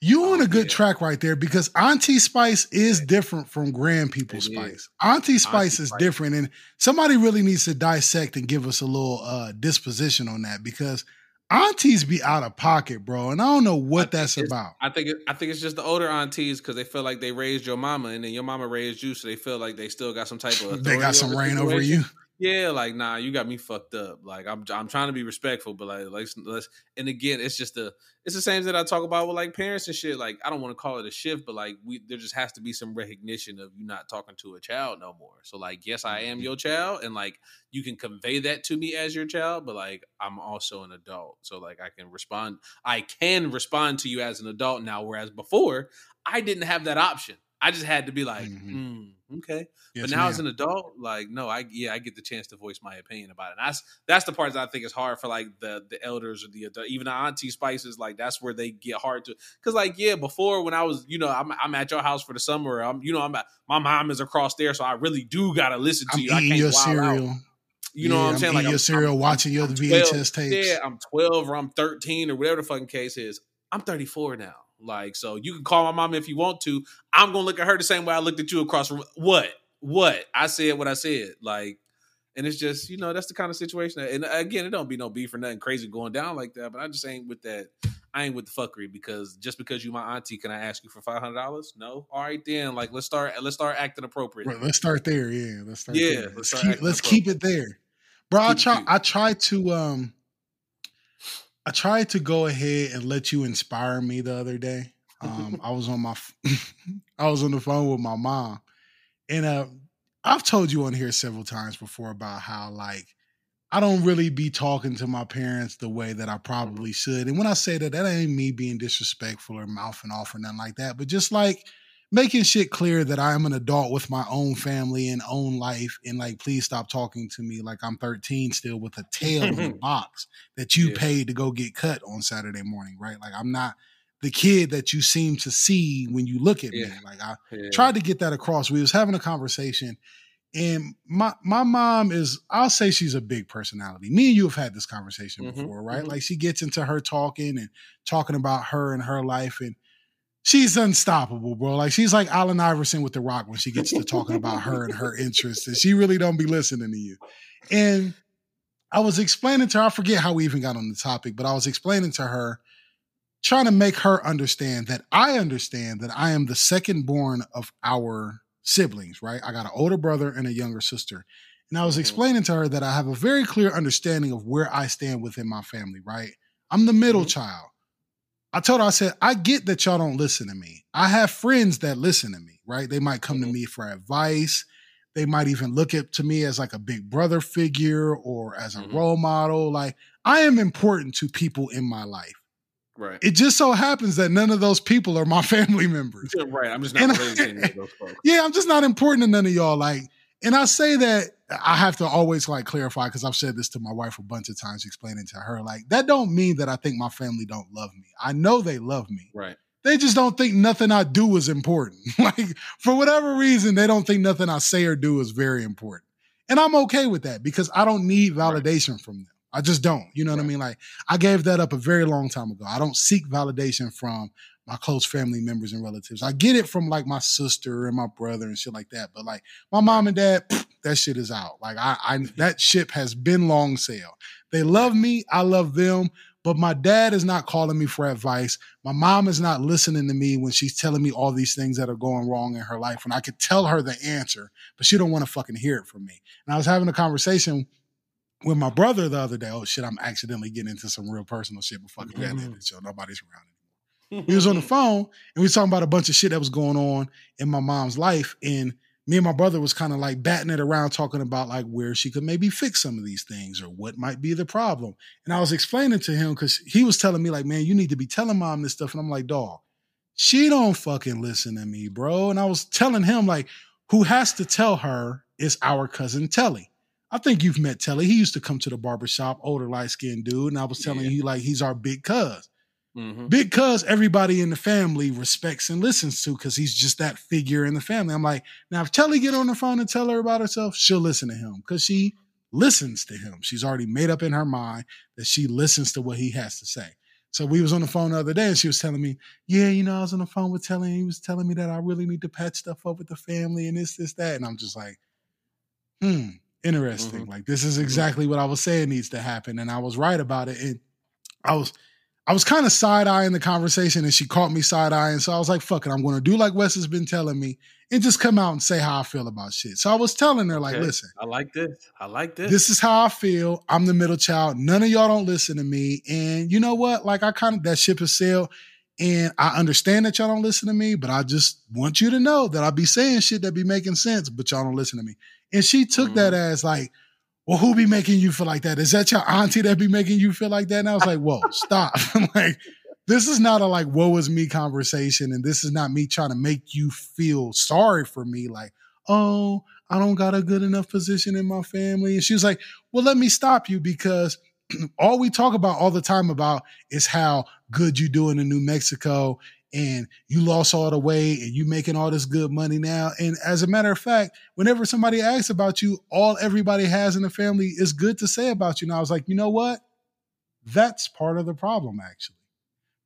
You on a good yeah. track right there because Auntie Spice is different from Grand People it Spice. Is. Auntie Spice Auntie is Spice. different, and somebody really needs to dissect and give us a little uh, disposition on that because aunties be out of pocket, bro, and I don't know what that's about. I think it, I think it's just the older aunties because they feel like they raised your mama, and then your mama raised you, so they feel like they still got some type of they got some reign over you yeah, like nah, you got me fucked up. Like I'm I'm trying to be respectful, but like let's let's and again, it's just the it's the same that I talk about with like parents and shit. Like I don't want to call it a shift, but like we there just has to be some recognition of you not talking to a child no more. So like yes, I am mm-hmm. your child, and like you can convey that to me as your child, but like I'm also an adult, so like I can respond. I can respond to you as an adult now, whereas before I didn't have that option. I just had to be like, Mhm. mm, okay. Yes, but now as an adult, like, no, I yeah, I get the chance to voice my opinion about it. And that's that's the part that I think is hard for like the the elders or the adult, even the auntie spices. Like that's where they get hard to because like yeah, before when I was you know I'm I'm at your house for the summer, I'm you know I'm at, my mom is across there, so I really do gotta listen to I'm you. I can't your cereal. out. You know Yeah, what I'm saying? Like your I'm- cereal, I'm- watching your VHS 12, tapes. Yeah, I'm 12 or I'm 13 or whatever the fucking case is. I'm 34 now. Like, so you can call my mom if you want to. I'm gonna look at her the same way I looked at you across from what? What? I said what I said. Like, and it's just, you know, that's the kind of situation that, and again, it don't be no beef or nothing crazy going down like that. But I just ain't with that. I ain't with the fuckery because just because you my auntie, can I ask you for five hundred dollars? No. All right then. Like let's start let's start acting appropriate. Right, let's start there. Yeah, let's start Yeah, there. let's Let's keep let's keep it there, bro. I Keep it try. I try to um, I tried to go ahead and let you inspire me the other day. Um, I was on my, I was on the phone with my mom, and uh, I've told you on here several times before about how like I don't really be talking to my parents the way that I probably should. And when I say that, that ain't me being disrespectful or mouthing off or nothing like that, but just like making shit clear that I am an adult with my own family and own life. And like, please stop talking to me like I'm 13 still with a tail in the box that you Yeah. paid to go get cut on Saturday morning, right? Like, I'm not the kid that you seem to see when you look at me. Like, I Yeah. tried to get that across. We was having a conversation, and my my mom is I'll say she's a big personality. Me and you have had this conversation Mhm, before, right? mhm. Like she gets into her talking and talking about her and her life, and she's unstoppable, bro. Like she's like Allen Iverson with the Rock when she gets to talking about her and her interests, and she really don't be listening to you. And I was explaining to her, I forget how we even got on the topic, but I was explaining to her trying to make her understand that I understand that I am the second born of our siblings, right? I got an older brother and a younger sister. And I was Mhm. explaining to her that I have a very clear understanding of where I stand within my family, right? I'm the middle Mhm. child. I told her, I said, I get that y'all don't listen to me. I have friends that listen to me, right? They might come to Mhm. me for advice. They might even look at to me as like a big brother figure or as a Mhm. role model. Like I am important to people in my life. right. It just so happens that none of those people are my family members. Yeah, right. I'm just not And- related to any of those folks. Yeah, I'm just not important to none of y'all. Like, and I say that I have to always like clarify because I've said this to my wife a bunch of times, explaining to her like that don't mean that I think my family don't love me. I know they love me. Right. They just don't think nothing I do is important. like for whatever reason, they don't think nothing I say or do is very important. And I'm okay with that because I don't need Right. validation from them. I just don't. You know what I mean? Like I gave that up a very long time ago. I don't seek validation from my close family members and relatives. I get it from like my sister and my brother and shit like that. But like my mom and dad, that shit is out. Like I, I that ship has been long sail. They love me. I love them. But my dad is not calling me for advice. My mom is not listening to me when she's telling me all these things that are going wrong in her life. When I could tell her the answer, but she don't want to fucking hear it from me. And I was having a conversation with my brother the other day. Oh shit, I'm accidentally getting into some real personal shit, but fucking that Mhm. mm so nobody's around. We was on the phone and we talking about a bunch of shit that was going on in my mom's life. And me and my brother was kind of like batting it around, talking about like where she could maybe fix some of these things or what might be the problem. And I was explaining to him because he was telling me, like, man, you need to be telling mom this stuff. And I'm like, dog, she don't fucking listen to me, bro. And I was telling him, like, who has to tell her is our cousin Telly. I think you've met Telly. He used to come to the barbershop, older light skinned dude. And I was telling Yeah. you, like, he's our big cuz. Mhm. Cuz everybody in the family respects and listens to because he's just that figure in the family. I'm like, now if Telly get on the phone and tell her about herself, she'll listen to him because she listens to him. She's already made up in her mind that she listens to what he has to say. So we was on the phone the other day and she was telling me, yeah, you know, I was on the phone with Telly and he was telling me that I really need to patch stuff up with the family and this, this, that. And I'm just like, hmm, interesting. Mhm. Like this is exactly what I was saying needs to happen. And I was right about it. And I was I was kind of side eyeing the conversation and she caught me side eyeing. So I was like, fuck it, I'm gonna do like Wes has been telling me and just come out and say how I feel about shit. So I was telling her, like, Okay. listen, I like this. I like this. this is how I feel. I'm the middle child. None of y'all don't listen to me. And you know what? Like I kind of that ship has sailed. And I understand that y'all don't listen to me, but I just want you to know that I'll be saying shit that be making sense, but y'all don't listen to me. And she took that mm-hmm. as like, well, who be making you feel like that? Is that your auntie that be making you feel like that? And I was like, whoa, stop. I'm like, this is not a like woe is me conversation, and this is not me trying to make you feel sorry for me. Like, oh, I don't got a good enough position in my family. And she was like, well, let me stop you because all we talk about all the time about is how good you doing in New Mexico and you lost all the weight and you making all this good money now. And as a matter of fact, whenever somebody asks about you, all everybody has in the family is good to say about you. And I was like, you know what? That's part of the problem, actually.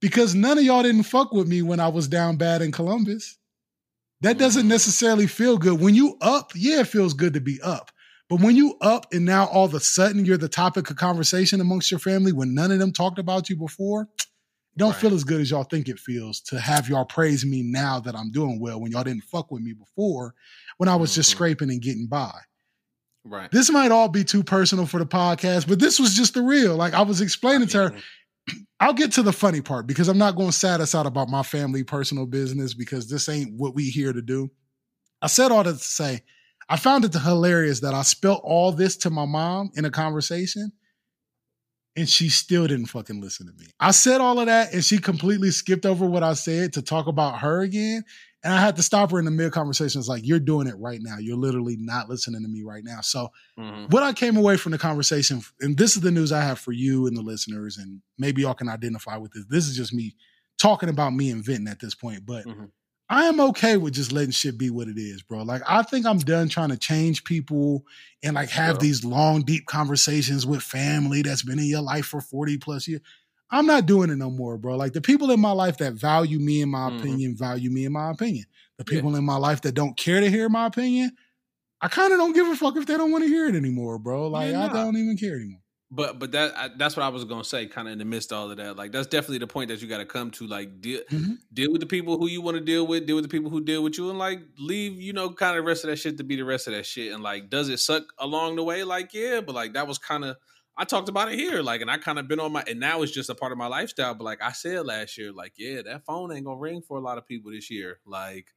Because none of y'all didn't fuck with me when I was down bad in Columbus. That doesn't mm-hmm. necessarily feel good. When you up, yeah, it feels good to be up. But when you up and now all of a sudden you're the topic of conversation amongst your family when none of them talked about you before, don't Right. feel as good as y'all think it feels to have y'all praise me now that I'm doing well when y'all didn't fuck with me before when I was just Mhm. scraping and getting by. Right. This might all be too personal for the podcast, but this was just the real. Like I was explaining to her. I'll get to the funny part because I'm not going to sad us out about my family personal business because this ain't what we here to do. I said all that to say, I found it hilarious that I spelt all this to my mom in a conversation and she still didn't fucking listen to me. I said all of that and she completely skipped over what I said to talk about her again. And I had to stop her in the mid conversation. It's like, you're doing it right now. You're literally not listening to me right now. So Mhm. what I came away from the conversation, and this is the news I have for you and the listeners, and maybe y'all can identify with this. This is just me talking about me and venting at this point, but Mhm. I am okay with just letting shit be what it is, bro. Like I think I'm done trying to change people and like have Yeah. these long, deep conversations with family that's been in your life for 40 plus years. I'm not doing it no more, bro. Like the people in my life that value me in my Mhm. opinion, value me in my opinion. The Yeah. people in my life that don't care to hear my opinion, I kind of don't give a fuck if they don't want to hear it anymore, bro. Like Yeah, I don't even care anymore. But but that I, that's what I was gonna say, kind of in the midst of all of that. Like that's definitely the point that you got to come to. Like deal Mhm. deal with the people who you want to deal with, deal with the people who deal with you, and like leave you know kind of the rest of that shit to be the rest of that shit. And like, does it suck along the way? Like yeah, but like that was kind of I talked about it here, like, and I kind of been on my and now it's just a part of my lifestyle. But like I said last year, like yeah, that phone ain't gonna ring for a lot of people this year. Like.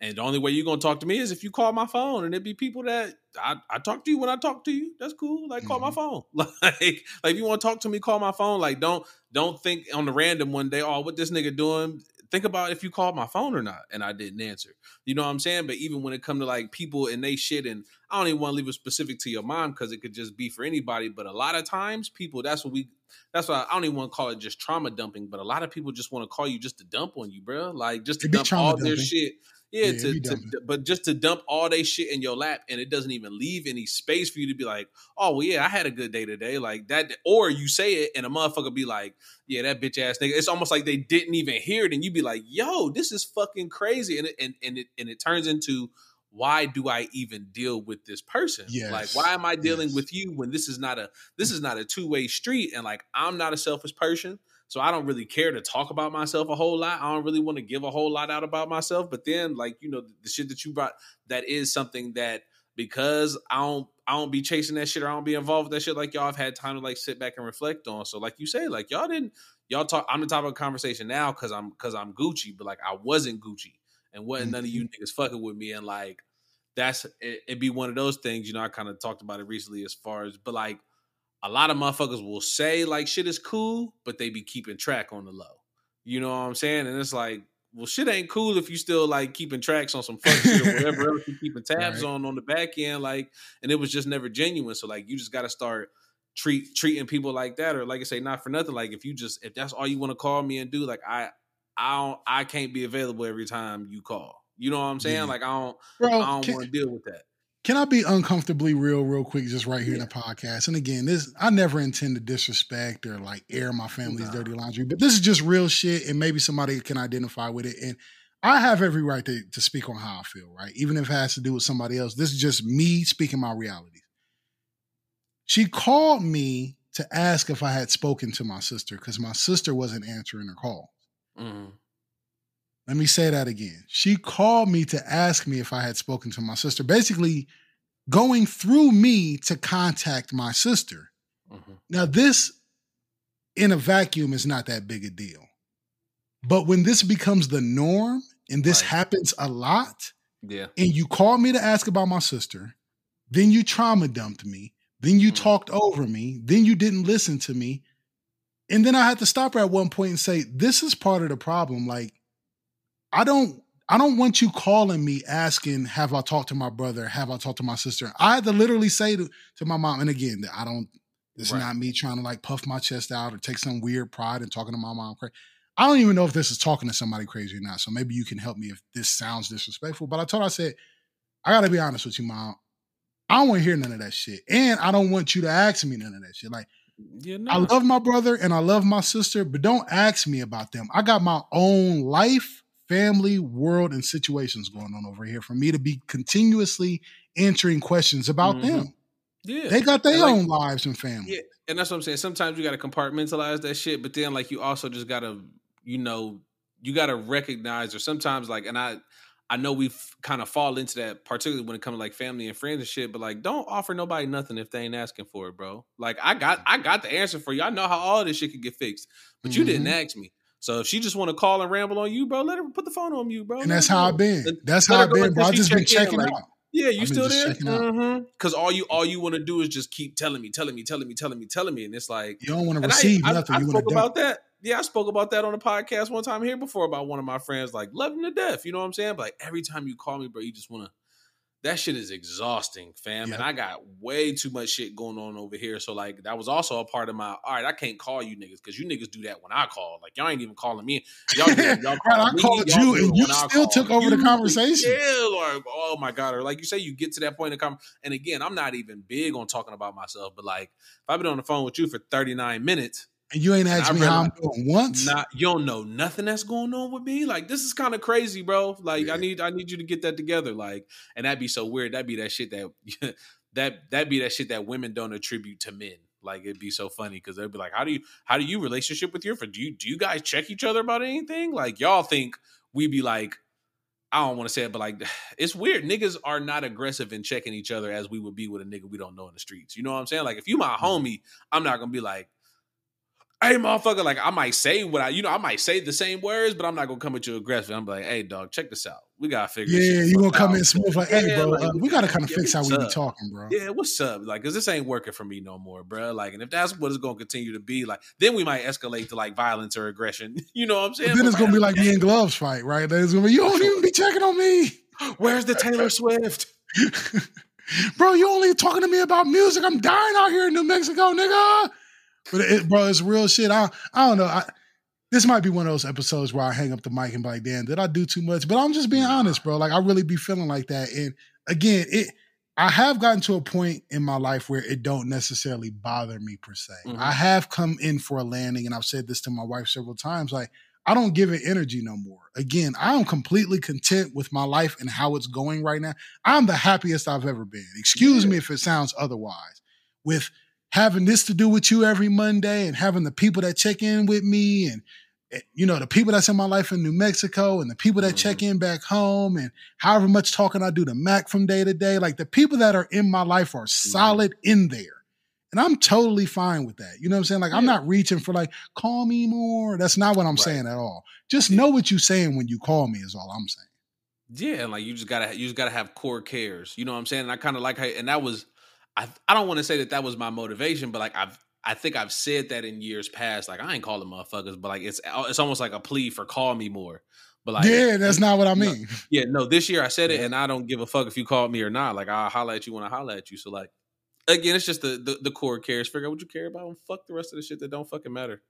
And the only way you're gonna talk to me is if you call my phone, and it'd be people that I, I talk to you when I talk to you. That's cool. Like call my mm-hmm. phone. Like like if you want to talk to me, call my phone. Like don't don't think on the random one day, oh, what this nigga doing? Think about if you called my phone or not, and I didn't answer. You know what I'm saying? But even when it come to like people and they shit, and I don't even want to leave it specific to your mom because it could just be for anybody. But a lot of times, people that's what we that's why I don't even want to call it just trauma dumping. But a lot of people just want to call you just to dump on you, bro. Like just to It be dump all their shit. Yeah, Yeah, to, to but just to dump all they shit in your lap and it doesn't even leave any space for you to be like, oh well, yeah, I had a good day today, like that. Or you say it and a motherfucker be like, yeah, that bitch ass nigga. It's almost like they didn't even hear it, and you be like, yo, this is fucking crazy, and it and, and it and it turns into why do I even deal with this person? Yes. Like, why am I dealing Yes. with you when this is not a this is not a two way street? And like, I'm not a selfish person. So I don't really care to talk about myself a whole lot. I don't really want to give a whole lot out about myself. But then, like you know, the, the shit that you brought, that is something that because I don't I don't be chasing that shit or I don't be involved with that shit. Like y'all have had time to like sit back and reflect on. So like you say, like y'all didn't y'all talk. I'm the topic of conversation now because I'm because I'm Gucci, but like I wasn't Gucci and wasn't none of you mm-hmm. niggas fucking with me. And like that's it, it'd be one of those things. You know, I kind of talked about it recently as far as, but like a lot of motherfuckers will say like shit is cool, but they be keeping track on the low. You know what I'm saying? And it's like, well, shit ain't cool if you still like keeping tracks on some fuck shit or whatever else you keeping tabs Right. on on the back end. Like, and it was just never genuine. So like, you just got to start treat treating people like that, or like I say, not for nothing. Like, if you just if that's all you want to call me and do, like I I don't I can't be available every time you call. You know what I'm saying? Yeah. Like I don't Bro, I don't want to deal with that. Can I be uncomfortably real, real quick, just right here in the podcast? And again, this I never intend to disrespect or like air my family's Nah. dirty laundry, but this is just real shit, and maybe somebody can identify with it. And I have every right to, to speak on how I feel, right? Even if it has to do with somebody else. This is just me speaking my realities. She called me to ask if I had spoken to my sister because my sister wasn't answering her call. Mhm. Let me say that again. She called me to ask me if I had spoken to my sister, basically going through me to contact my sister. Mhm. Now, this in a vacuum is not that big a deal. But when this becomes the norm and this Right. happens a lot, Yeah. and you called me to ask about my sister, then you trauma dumped me, then you Mhm. talked over me, then you didn't listen to me. and then I had to stop her at one point and say, "This is part of the problem. Like, I don't, I don't want you calling me asking, have I talked to my brother? Have I talked to my sister? I had to literally say to, to my mom, and again, I don't. This Right. is not me trying to like puff my chest out or take some weird pride in talking to my mom. I don't even know if this is talking to somebody crazy or not. So maybe you can help me if this sounds disrespectful. But I told her, I said, I got to be honest with you, mom. I don't want to hear none of that shit, and I don't want you to ask me none of that shit. Like. Yeah, no. I love my brother and I love my sister, but don't ask me about them. I got my own life, family, world, and situations going on over here for me to be continuously answering questions about Mhm. them. yeah. They got their like, own lives and family. Yeah, and that's what I'm saying. Sometimes you got to compartmentalize that shit, but then like you also just got to, you know, you got to recognize, or sometimes like, and I, I know we kind of fall into that, particularly when it comes to like family and friends and shit. But like, don't offer nobody nothing if they ain't asking for it, bro. Like, I got, I got the answer for you. I know how all this shit could get fixed, but you didn't Mhm. ask me. So if she just want to call and ramble on you, bro, let her put the phone on you, bro. And that's how. I've been. That's let how I've been, bro. I've just been check in, checking like, out. Yeah, you I've still there? Because mm-hmm. all you all you want to do is just keep telling me, telling me, telling me, telling me, telling me, and it's like You don't want to receive I, I, nothing. I you spoke about that. Yeah, I spoke about that on a podcast one time here before about one of my friends, like loving him to death. You know what I'm saying? But like every time you call me, bro, you just want to. That shit is exhausting, fam. Yep. And I got way too much shit going on over here. So like that was also a part of my. All right, I can't call you niggas because you niggas do that when I call. Like y'all ain't even calling me. Y'all, y'all Right, I called y'all you and you still took over the conversation. Yeah, like oh my god, or like you say, you get to that point of com. And again, I'm not even big on talking about myself, but like if I've been on the phone with you for 39 minutes And you ain't asked me how I'm doing once. not you don't know nothing that's going on with me. Like this is kind of crazy, bro. Like Yeah. I need I need you to get that together. Like, and that'd be so weird. That'd be that shit that that that'd be that shit that women don't attribute to men. Like it'd be so funny because they'd be like, How do you how do you relationship with your friend? Do you do you guys check each other about anything? Like y'all think we'd be like I don't want to say it, but like it's weird. Niggas are not aggressive in checking each other as we would be with a nigga we don't know in the streets. You know what I'm saying? Like if you my mm. homie, I'm not gonna be like, hey motherfucker, like I might say what I, you know, I might say the same words, but I'm not gonna come at you aggressive. I'm like, hey dog, check this out. We gotta figure. this yeah, you gonna come out. in smooth like, hey, Yeah, bro, like, uh, we got to kind of yeah, fix how we be talking, bro. Yeah, what's up? Like, cause this ain't working for me no more, bro. Like, and if that's what it's gonna continue to be, like, then we might escalate to like violence or aggression. You know what I'm saying? But then it's gonna be like me and gloves fight, right? Then It's gonna be you don't even be checking on me, where's the Taylor Swift? bro. You only talking to me about music. I'm dying out here in New Mexico, nigga. But it, bro, it's real shit. I I don't know. I, this might be one of those episodes where I hang up the mic and be like, damn, did I do too much? But I'm just being honest, bro. Like I really be feeling like that. And again, it I have gotten to a point in my life where it don't necessarily bother me per se. Mhm. I have come in for a landing, and I've said this to my wife several times. Like I don't give it energy no more. Again, I am completely content with my life and how it's going right now. I'm the happiest I've ever been. Excuse Yeah. me if it sounds otherwise. With having this to do with you every Monday and having the people that check in with me and eh, you know the people that's in my life in New Mexico and the people that check in back home and however much talking I do to Mac from day to day like the people that are in my life are solid in there. And I'm totally fine with that. You know what I'm saying? Like I'm not reaching for like call me more. That's not what I'm Right. saying at all. Just know what you're saying when you call me is all I'm saying. Yeah, and like you just gotta you just gotta have core cares. You know what I'm saying? And I kind of like how, and that was, I I don't want to say that that was my motivation, but like I've I think I've said that in years past. Like I ain't calling motherfuckers, but like it's it's almost like a plea for call me more. But like yeah that's not what I no, mean yeah, no, this year I said it, Yeah. and I don't give a fuck if you call me or not. Like I'll holler at you when I holler at you. So like again, it's just the the, the core cares. Figure out what you care about and fuck the rest of the shit that don't fucking matter.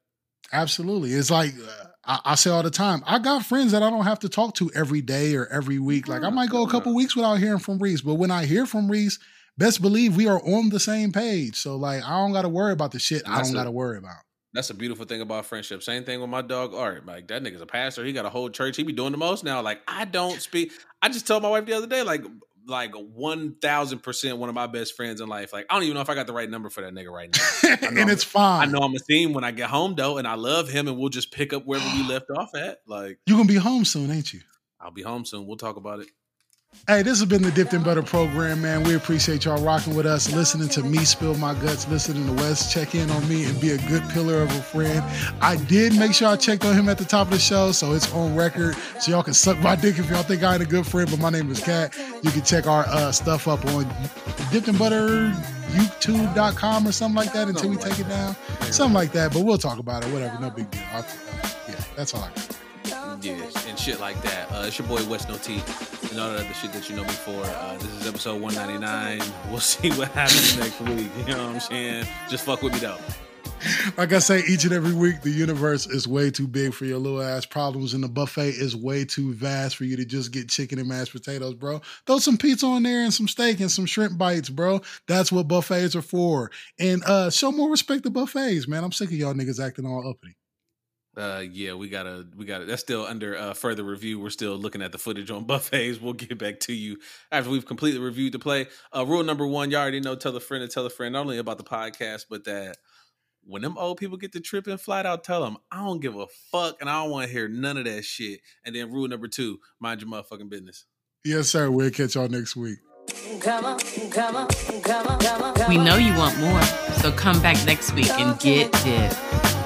Absolutely. It's like uh, I, I say all the time. I got friends that I don't have to talk to every day or every week. Like I might go a couple weeks without hearing from Reese, but when I hear from Reese, best believe we are on the same page. So like I don't got to worry about the shit I don't a- got to worry about. That's a beautiful thing about friendship. Same thing with my dog Art. Like that nigga's a pastor. He got a whole church. He be doing the most now. Like I don't speak. I just told my wife the other day, like like one thousand percent one of my best friends in life. Like I don't even know if I got the right number for that nigga right now. and it's fine. I know I'm see him when I get home though, and I love him, and we'll just pick up wherever we left off at. Like You're gonna be home soon, ain't you? I'll be home soon. We'll talk about it. Hey, this has been the Dipped in Butter program, man. We appreciate y'all rocking with us, listening to me spill my guts, listening to Wes check in on me and be a good pillar of a friend. I did make sure I checked on him at the top of the show, so it's on record. So y'all can suck my dick if y'all think I ain't a good friend, but my name is Kat. You can check our uh, stuff up on Dipped in Butter youtube.com or something like that until we take it down. Something like that, but we'll talk about it. Whatever, no big deal. I'll, yeah, that's all I got. Yeah, and shit like that. Uh, it's your boy Wes No T and all that other shit that you know me for. Uh, this is episode 199. We'll see what happens next week. You know what I'm saying? Just fuck with me though. Like I say each and every week, the universe is way too big for your little ass problems, and the buffet is way too vast for you to just get chicken and mashed potatoes, bro. Throw some pizza on there and some steak and some shrimp bites, bro. That's what buffets are for. And uh show more respect to buffets, man. I'm sick of y'all niggas acting all uppity. Uh, yeah, we gotta, we gotta. That's still under uh, further review. We're still looking at the footage on buffets. We'll get back to you after we've completely reviewed the play. Uh, rule number one, you already know: tell a friend and tell a friend not only about the podcast, but that when them old people get to tripping, flat out tell them I don't give a fuck and I don't want to hear none of that shit. And then rule number two: mind your motherfucking business. Yes, sir. We'll catch y'all next week. Come on, come on, come on, come on. We know you want more, so come back next week and get dipped.